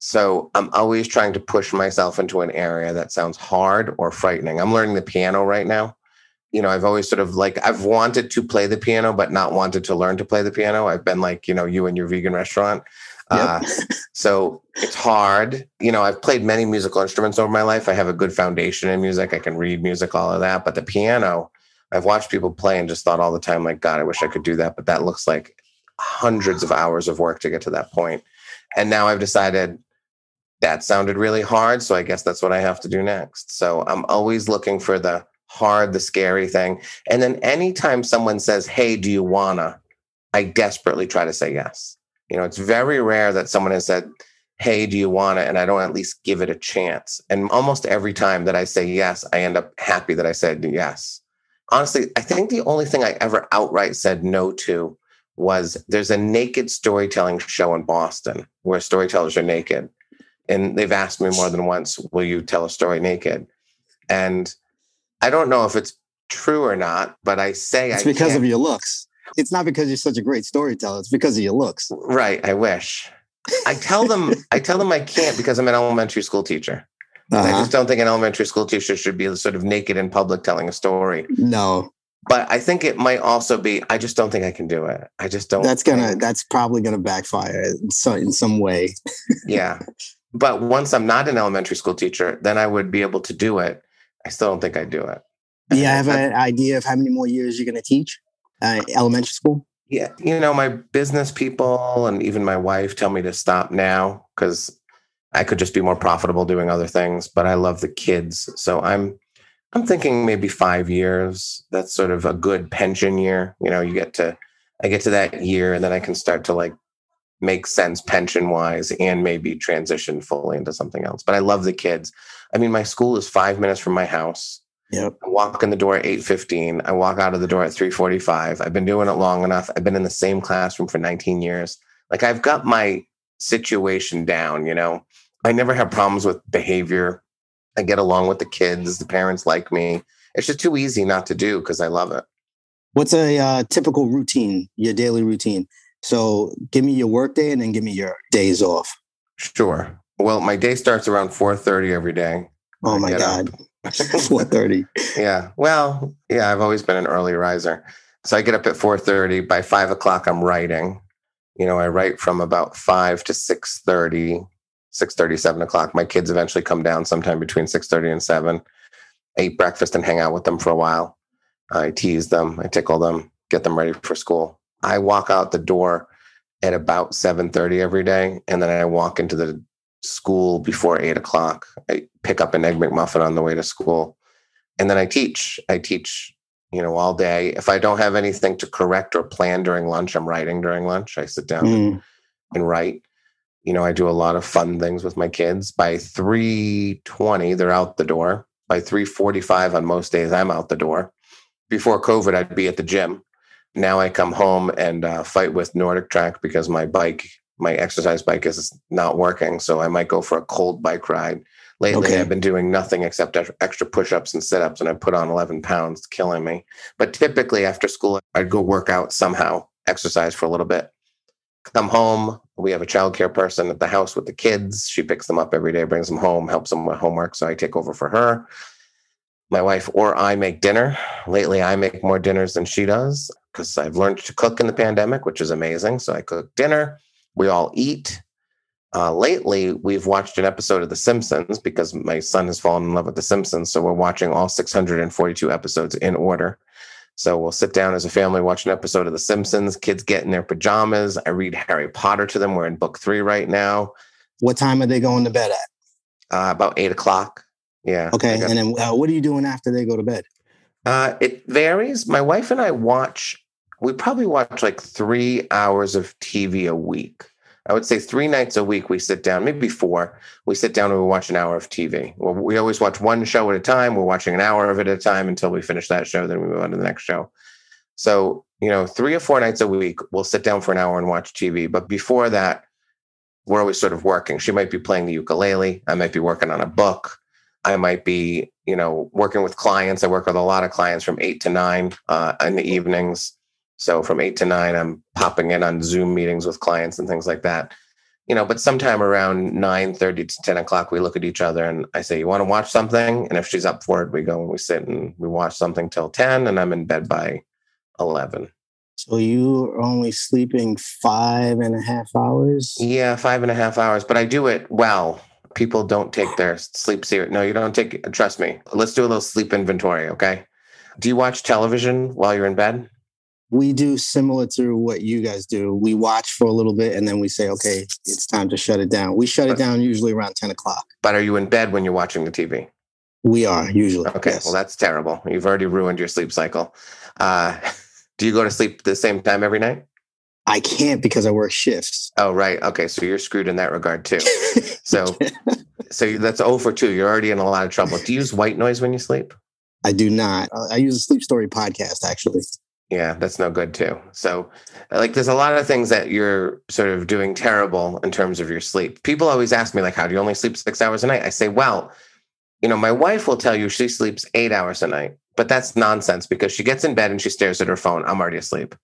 So I'm always trying to push myself into an area that sounds hard or frightening. I'm learning the piano right now. You know, I've always sort of like, I've wanted to play the piano, but not wanted to learn to play the piano. I've been like, you know, you and your vegan restaurant. Uh, so it's hard. You know, I've played many musical instruments over my life. I have a good foundation in music. I can read music, all of that. But the piano, I've watched people play and just thought all the time, like, God, I wish I could do that. But that looks like hundreds of hours of work to get to that point. And now I've decided that sounded really hard. So I guess that's what I have to do next. So I'm always looking for the hard, the scary thing. And then anytime someone says, Hey, do you wanna? I desperately try to say yes. You know, it's very rare that someone has said, Hey, do you want it? And I don't at least give it a chance. And almost every time that I say yes, I end up happy that I said yes. Honestly, I think the only thing I ever outright said no to was there's a naked storytelling show in Boston where storytellers are naked. And they've asked me more than once, Will you tell a story naked? And I don't know if it's true or not, but I say it's I because can't. of your looks. It's not because you're such a great storyteller. It's because of your looks. Right. I wish. I tell them I tell them I can't because I'm an elementary school teacher. Uh-huh. I just don't think an elementary school teacher should be sort of naked in public telling a story. No. But I think it might also be I just don't think I can do it. I just don't That's gonna think. that's probably gonna backfire in some, in some way. yeah. But once I'm not an elementary school teacher, then I would be able to do it. I still don't think I'd do it. Yeah, I have an idea of how many more years you're going to teach uh, elementary school? Yeah, you know, my business people and even my wife tell me to stop now because I could just be more profitable doing other things. But I love the kids, so I'm I'm thinking maybe five years. That's sort of a good pension year. You know, you get to I get to that year, and then I can start to like make sense pension wise and maybe transition fully into something else. But I love the kids. I mean, my school is five minutes from my house. Yep. I walk in the door at 8.15. I walk out of the door at 3.45. I've been doing it long enough. I've been in the same classroom for 19 years. Like I've got my situation down, you know. I never have problems with behavior. I get along with the kids. The parents like me. It's just too easy not to do because I love it. What's a uh, typical routine, your daily routine? So give me your work day and then give me your days off. Sure. Well, my day starts around 4.30 every day. Oh my God. 4.30. yeah. Well, yeah, I've always been an early riser. So I get up at 4.30. By 5 o'clock, I'm writing. You know, I write from about 5 to 6.30, 6.30, 7 o'clock. My kids eventually come down sometime between 6.30 and 7. I eat breakfast and hang out with them for a while. I tease them. I tickle them, get them ready for school. I walk out the door at about 7.30 every day. And then I walk into the school before eight o'clock. I pick up an egg McMuffin on the way to school. And then I teach. I teach, you know, all day. If I don't have anything to correct or plan during lunch, I'm writing during lunch. I sit down mm. and write. You know, I do a lot of fun things with my kids. By 320, they're out the door. By 345 on most days, I'm out the door. Before COVID, I'd be at the gym. Now I come home and uh, fight with NordicTrack because my bike my exercise bike is not working. So I might go for a cold bike ride. Lately, okay. I've been doing nothing except extra push ups and sit ups, and I put on 11 pounds, killing me. But typically, after school, I'd go work out somehow, exercise for a little bit. Come home. We have a childcare person at the house with the kids. She picks them up every day, brings them home, helps them with homework. So I take over for her. My wife or I make dinner. Lately, I make more dinners than she does because I've learned to cook in the pandemic, which is amazing. So I cook dinner we all eat. Uh, lately, we've watched an episode of The Simpsons because my son has fallen in love with The Simpsons. So we're watching all 642 episodes in order. So we'll sit down as a family, watch an episode of The Simpsons. Kids get in their pajamas. I read Harry Potter to them. We're in book three right now. What time are they going to bed at? Uh, about eight o'clock. Yeah. Okay. And then uh, what are you doing after they go to bed? Uh, it varies. My wife and I watch we probably watch like three hours of TV a week. I would say three nights a week we sit down, maybe four. We sit down and we watch an hour of TV. Well, we always watch one show at a time. We're watching an hour of it at a time until we finish that show. Then we move on to the next show. So, you know, three or four nights a week, we'll sit down for an hour and watch TV. But before that, we're always sort of working. She might be playing the ukulele. I might be working on a book. I might be, you know, working with clients. I work with a lot of clients from eight to nine uh, in the evenings. So from eight to nine, I'm popping in on Zoom meetings with clients and things like that. You know, but sometime around 9 30 to 10 o'clock, we look at each other and I say, You want to watch something? And if she's up for it, we go and we sit and we watch something till 10, and I'm in bed by 11. So you are only sleeping five and a half hours? Yeah, five and a half hours, but I do it well. People don't take their sleep serious. No, you don't take Trust me. Let's do a little sleep inventory, okay? Do you watch television while you're in bed? We do similar to what you guys do. We watch for a little bit and then we say, okay, it's time to shut it down. We shut it down usually around 10 o'clock. But are you in bed when you're watching the TV? We are usually. Okay, yes. well, that's terrible. You've already ruined your sleep cycle. Uh, do you go to sleep the same time every night? I can't because I work shifts. Oh, right. Okay, so you're screwed in that regard too. So, so that's 0 for 2. You're already in a lot of trouble. Do you use white noise when you sleep? I do not. I use a sleep story podcast actually. Yeah, that's no good too. So, like, there's a lot of things that you're sort of doing terrible in terms of your sleep. People always ask me, like, how do you only sleep six hours a night? I say, well, you know, my wife will tell you she sleeps eight hours a night, but that's nonsense because she gets in bed and she stares at her phone. I'm already asleep.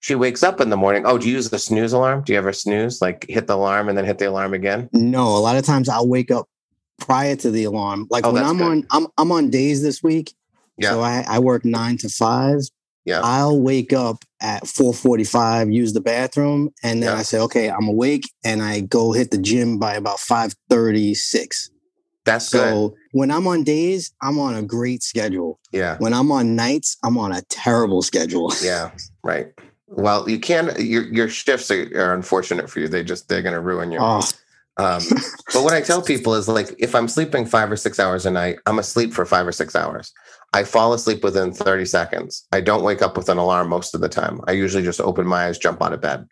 She wakes up in the morning. Oh, do you use the snooze alarm? Do you ever snooze, like hit the alarm and then hit the alarm again? No, a lot of times I'll wake up prior to the alarm. Like Oh, when I'm good. on, I'm I'm on days this week. Yeah. So I, I work nine to five. Yeah. I'll wake up at 445, use the bathroom, and then Yeah. I say, okay, I'm awake, and I go hit the gym by about 536. That's good. So when I'm on days, I'm on a great schedule. Yeah. When I'm on nights, I'm on a terrible schedule. Yeah. Right. Well, you can, your, your shifts are, are unfortunate for you. They just, they're going to ruin you. Oh, Um, but what I tell people is like, if I'm sleeping five or six hours a night, I'm asleep for five or six hours. I fall asleep within 30 seconds. I don't wake up with an alarm most of the time. I usually just open my eyes, jump out of bed.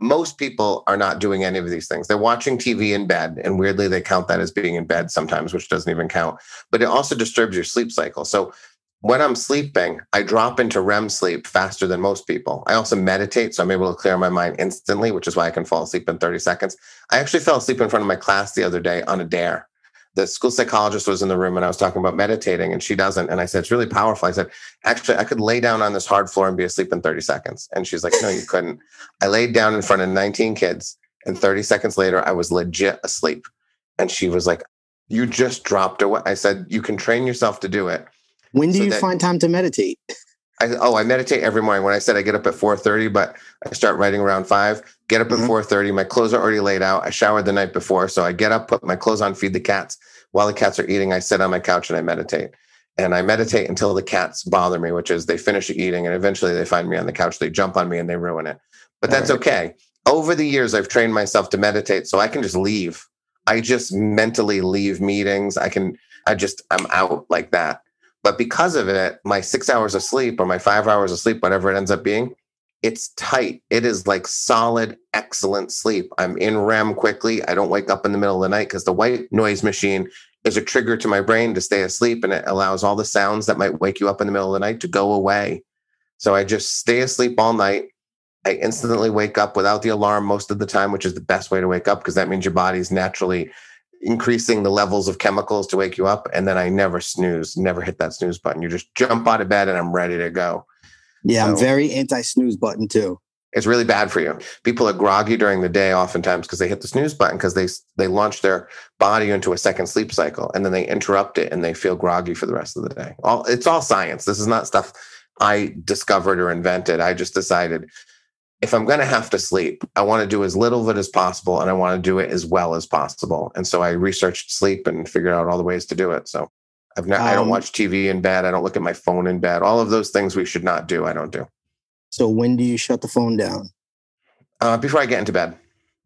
Most people are not doing any of these things. They're watching TV in bed, and weirdly, they count that as being in bed sometimes, which doesn't even count. But it also disturbs your sleep cycle. So when I'm sleeping, I drop into REM sleep faster than most people. I also meditate, so I'm able to clear my mind instantly, which is why I can fall asleep in 30 seconds. I actually fell asleep in front of my class the other day on a dare. The school psychologist was in the room and I was talking about meditating, and she doesn't. And I said, It's really powerful. I said, Actually, I could lay down on this hard floor and be asleep in 30 seconds. And she's like, No, you couldn't. I laid down in front of 19 kids, and 30 seconds later, I was legit asleep. And she was like, You just dropped away. I said, You can train yourself to do it. when do So you that- find time to meditate? I oh I meditate every morning. When I said I get up at four thirty, but I start writing around five. Get up at mm-hmm. four thirty. My clothes are already laid out. I showered the night before, so I get up, put my clothes on, feed the cats. While the cats are eating, I sit on my couch and I meditate. And I meditate until the cats bother me, which is they finish eating and eventually they find me on the couch. They jump on me and they ruin it. But that's Alright. okay. Over the years, I've trained myself to meditate, so I can just leave. I just mentally leave meetings. I can. I just I'm out like that. But because of it, my six hours of sleep or my five hours of sleep, whatever it ends up being, it's tight. It is like solid, excellent sleep. I'm in REM quickly. I don't wake up in the middle of the night because the white noise machine is a trigger to my brain to stay asleep and it allows all the sounds that might wake you up in the middle of the night to go away. So I just stay asleep all night. I instantly wake up without the alarm most of the time, which is the best way to wake up because that means your body's naturally increasing the levels of chemicals to wake you up. And then I never snooze, never hit that snooze button. You just jump out of bed and I'm ready to go. Yeah, I'm very anti snooze button too. It's really bad for you. People are groggy during the day oftentimes because they hit the snooze button because they they launch their body into a second sleep cycle and then they interrupt it and they feel groggy for the rest of the day. All it's all science. This is not stuff I discovered or invented. I just decided if I'm going to have to sleep, I want to do as little of it as possible and I want to do it as well as possible. And so I researched sleep and figured out all the ways to do it. So I've not, I don't Um, watch TV in bed. I don't look at my phone in bed. All of those things we should not do. I don't do. So when do you shut the phone down? Uh, before I get into bed.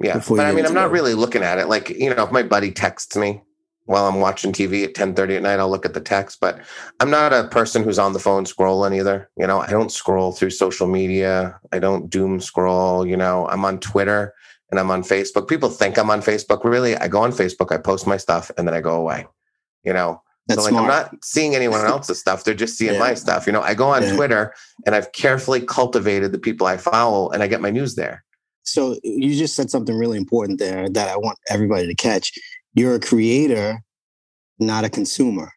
Yeah. Before but I mean, I'm not bed. really looking at it. Like, you know, if my buddy texts me while I'm watching TV at 1030 at night, I'll look at the text. But I'm not a person who's on the phone scrolling either. You know, I don't scroll through social media. I don't doom scroll. You know, I'm on Twitter and I'm on Facebook. People think I'm on Facebook. Really, I go on Facebook, I post my stuff, and then I go away. You know, That's so like smart. I'm not seeing anyone else's stuff. They're just seeing Yeah. my stuff. You know, I go on Yeah. Twitter and I've carefully cultivated the people I follow and I get my news there. so you just said something really important there that I want everybody to catch. You're a creator, not a consumer.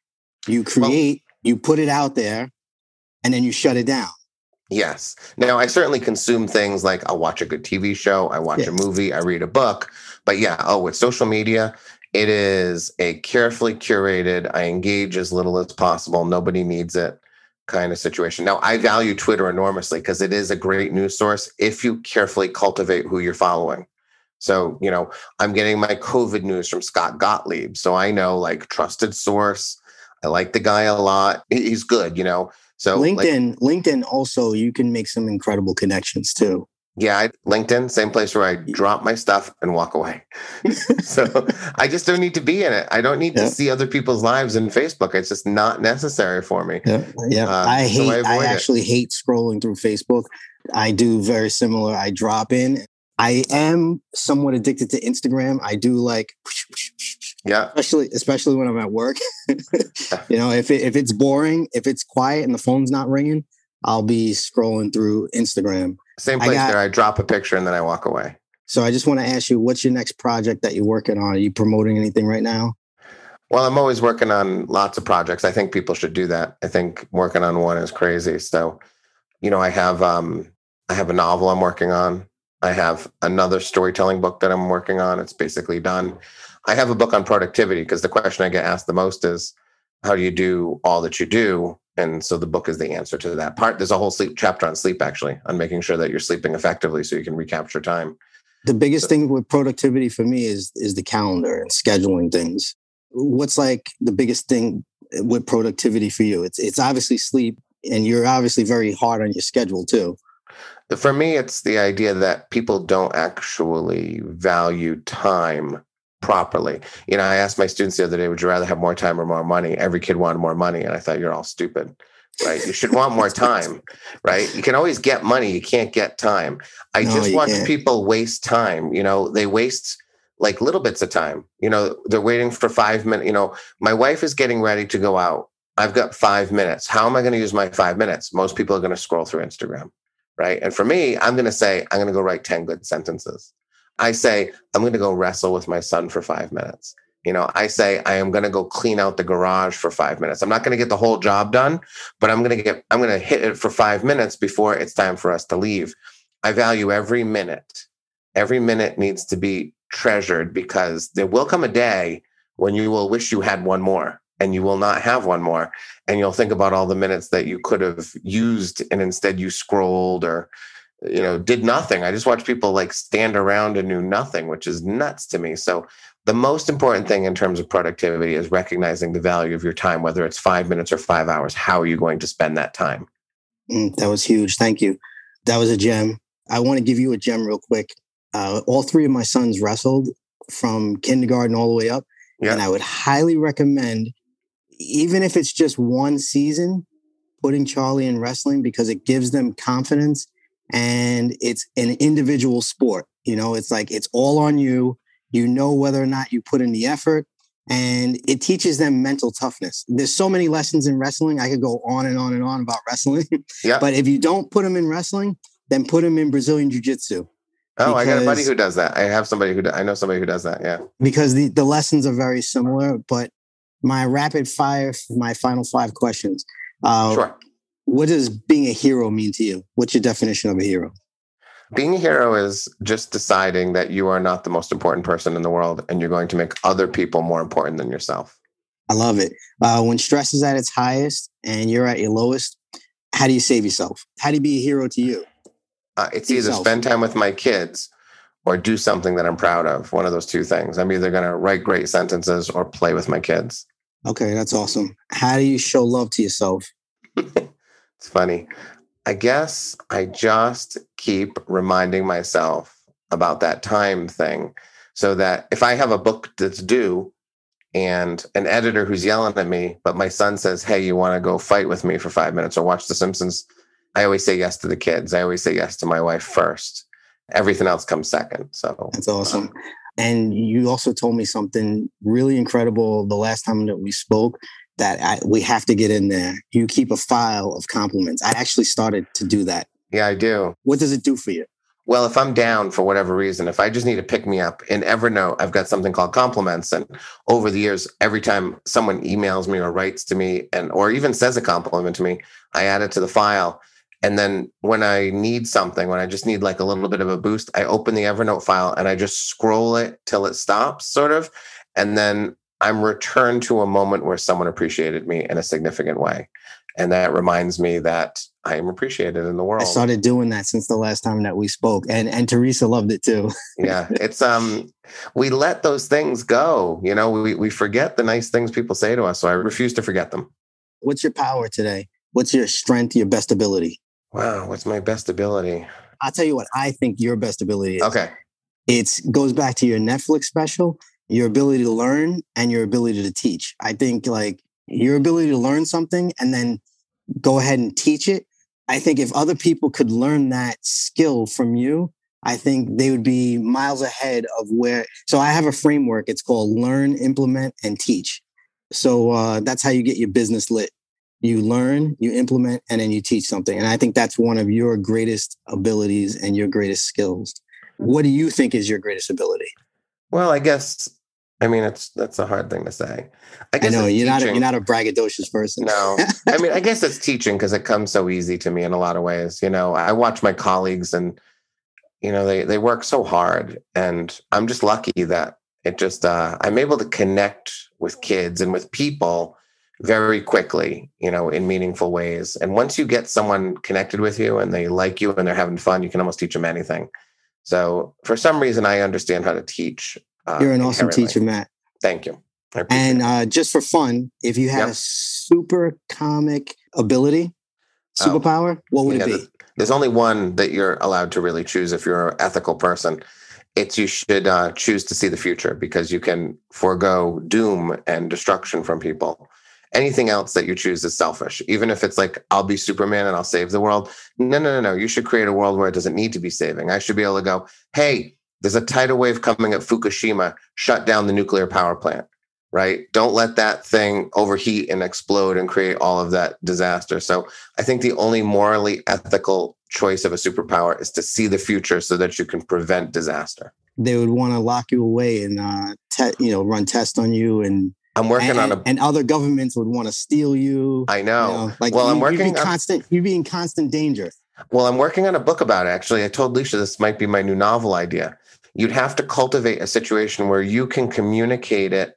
You create, you put it out there, and then you shut it down. Yes. Now I certainly consume things like I'll watch a good TV show, I watch Yeah. a movie, I read a book. But yeah, oh, with social media, it is a carefully curated. I engage as little as possible. Nobody needs it. kind of situation. Now, I value Twitter enormously because it is a great news source if you carefully cultivate who you're following. So, you know, I'm getting my COVID news from Scott Gottlieb. So I know like trusted source. I like the guy a lot. He's good, you know. So LinkedIn, like, LinkedIn also you can make some incredible connections too. Yeah, I, LinkedIn, same place where I drop my stuff and walk away. so I just don't need to be in it. I don't need yeah. to see other people's lives in Facebook. It's just not necessary for me. Yeah, yeah. Uh, I hate. So I, I actually it. hate scrolling through Facebook. I do very similar. I drop in. I am somewhat addicted to Instagram. I do like, yeah, especially especially when I'm at work. you know, if it, if it's boring, if it's quiet and the phone's not ringing, I'll be scrolling through Instagram. Same place I got, there. I drop a picture and then I walk away. So I just want to ask you, what's your next project that you're working on? Are you promoting anything right now? Well, I'm always working on lots of projects. I think people should do that. I think working on one is crazy. So, you know, I have um I have a novel I'm working on. I have another storytelling book that I'm working on. It's basically done. I have a book on productivity because the question I get asked the most is how do you do all that you do? And so the book is the answer to that part. There's a whole sleep chapter on sleep actually on making sure that you're sleeping effectively so you can recapture time. The biggest so, thing with productivity for me is is the calendar and scheduling things. What's like the biggest thing with productivity for you? It's it's obviously sleep and you're obviously very hard on your schedule too. For me it's the idea that people don't actually value time properly. You know, I asked my students the other day, would you rather have more time or more money? Every kid wanted more money. And I thought, you're all stupid, right? You should want more time, right? You can always get money, you can't get time. I no, just watch can't. people waste time. You know, they waste like little bits of time. You know, they're waiting for five minutes. You know, my wife is getting ready to go out. I've got five minutes. How am I going to use my five minutes? Most people are going to scroll through Instagram, right? And for me, I'm going to say, I'm going to go write 10 good sentences. I say, I'm going to go wrestle with my son for five minutes. You know, I say I am going to go clean out the garage for five minutes. I'm not going to get the whole job done, but I'm going to get, I'm going to hit it for five minutes before it's time for us to leave. I value every minute. Every minute needs to be treasured because there will come a day when you will wish you had one more and you will not have one more. And you'll think about all the minutes that you could have used and instead you scrolled or you know, did nothing. I just watched people like stand around and do nothing, which is nuts to me. So the most important thing in terms of productivity is recognizing the value of your time, whether it's five minutes or five hours. How are you going to spend that time? Mm, that was huge. Thank you. That was a gem. I want to give you a gem real quick. Uh, all three of my sons wrestled from kindergarten all the way up. Yeah. And I would highly recommend, even if it's just one season, putting Charlie in wrestling because it gives them confidence and it's an individual sport. You know, it's like it's all on you. You know whether or not you put in the effort, and it teaches them mental toughness. There's so many lessons in wrestling. I could go on and on and on about wrestling. Yeah. but if you don't put them in wrestling, then put them in Brazilian Jiu Jitsu. Oh, because, I got a buddy who does that. I have somebody who I know somebody who does that. Yeah. Because the, the lessons are very similar, but my rapid fire, my final five questions. Uh, sure what does being a hero mean to you? What's your definition of a hero? Being a hero is just deciding that you are not the most important person in the world and you're going to make other people more important than yourself. I love it. Uh, when stress is at its highest and you're at your lowest, how do you save yourself? How do you be a hero to you? Uh, it's either yourself. spend time with my kids or do something that I'm proud of. One of those two things. I'm either going to write great sentences or play with my kids. Okay, that's awesome. How do you show love to yourself? It's funny. I guess I just keep reminding myself about that time thing so that if I have a book that's due and an editor who's yelling at me, but my son says, Hey, you want to go fight with me for five minutes or watch The Simpsons? I always say yes to the kids. I always say yes to my wife first. Everything else comes second. So that's awesome. And you also told me something really incredible the last time that we spoke that I, we have to get in there. You keep a file of compliments. I actually started to do that. Yeah, I do. What does it do for you? Well, if I'm down for whatever reason, if I just need to pick me up in Evernote, I've got something called compliments. And over the years, every time someone emails me or writes to me and or even says a compliment to me, I add it to the file. And then when I need something, when I just need like a little bit of a boost, I open the Evernote file and I just scroll it till it stops, sort of. And then I'm returned to a moment where someone appreciated me in a significant way. And that reminds me that I am appreciated in the world. I started doing that since the last time that we spoke, and and Teresa loved it too. yeah, it's um, we let those things go. You know, we we forget the nice things people say to us, so I refuse to forget them. What's your power today? What's your strength? Your best ability? Wow, what's my best ability? I'll tell you what I think your best ability is. Okay, it goes back to your Netflix special, your ability to learn and your ability to teach. I think like your ability to learn something and then go ahead and teach it I think if other people could learn that skill from you, I think they would be miles ahead of where. So I have a framework. It's called learn, implement, and teach. So uh, that's how you get your business lit. You learn, you implement, and then you teach something. And I think that's one of your greatest abilities and your greatest skills. What do you think is your greatest ability? Well, I guess I mean, it's that's a hard thing to say. I guess I know you're not a, you're not a braggadocious person. no, I mean, I guess it's teaching because it comes so easy to me in a lot of ways. You know, I watch my colleagues and you know they they work so hard, and I'm just lucky that it just uh, I'm able to connect with kids and with people very quickly. You know, in meaningful ways. And once you get someone connected with you and they like you and they're having fun, you can almost teach them anything. So for some reason, I understand how to teach uh, You're an awesome teacher, Matt. Thank you. And uh, just for fun, if you had yep. a super comic ability, oh. superpower, oh, what would yeah, it be? There's only one that you're allowed to really choose if you're an ethical person. It's you should uh, choose to see the future because you can forego doom and destruction from people. Anything else that you choose is selfish. Even if it's like, I'll be Superman and I'll save the world. No, no, no, no. You should create a world where it doesn't need to be saving. I should be able to go, hey, there's a tidal wave coming at Fukushima, shut down the nuclear power plant, right? Don't let that thing overheat and explode and create all of that disaster. So I think the only morally ethical choice of a superpower is to see the future so that you can prevent disaster. They would want to lock you away and uh, te- you know run tests on you and I'm working and, on a and other governments would want to steal you. I know. You know like well, you, I'm working you'd be constant. You'd be in constant danger. Well, I'm working on a book about it. Actually, I told Elysha this might be my new novel idea you'd have to cultivate a situation where you can communicate it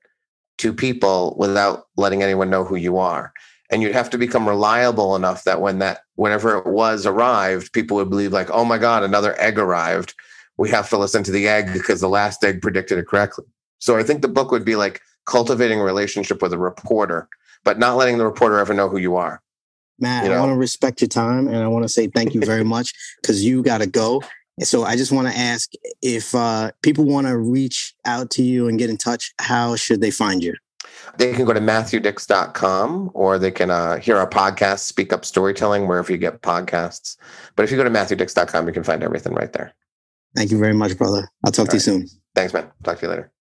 to people without letting anyone know who you are. And you'd have to become reliable enough that when that whenever it was arrived people would believe like oh my god another egg arrived. We have to listen to the egg because the last egg predicted it correctly. So i think the book would be like cultivating a relationship with a reporter but not letting the reporter ever know who you are. Matt you know? i want to respect your time and i want to say thank you very much because you got to go so I just want to ask if uh, people want to reach out to you and get in touch, how should they find you? They can go to matthewdicks.com or they can uh, hear our podcast, Speak Up Storytelling, wherever you get podcasts. But if you go to matthewdicks.com, you can find everything right there. Thank you very much, brother. I'll talk All to right. you soon. Thanks, man. Talk to you later.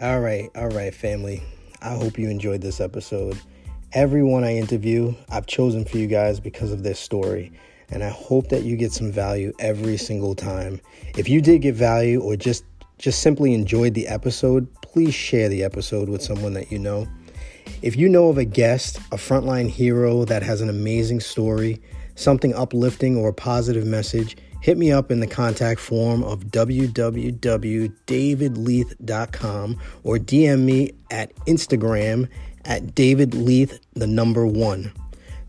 All right, all right, family. I hope you enjoyed this episode. Everyone I interview, I've chosen for you guys because of their story. And I hope that you get some value every single time. If you did get value or just just simply enjoyed the episode, please share the episode with someone that you know. If you know of a guest, a frontline hero that has an amazing story, something uplifting or a positive message, hit me up in the contact form of www.davidleith.com or DM me at Instagram at davidleith, the number one.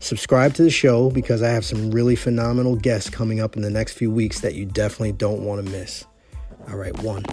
Subscribe to the show because I have some really phenomenal guests coming up in the next few weeks that you definitely don't want to miss. All right, one.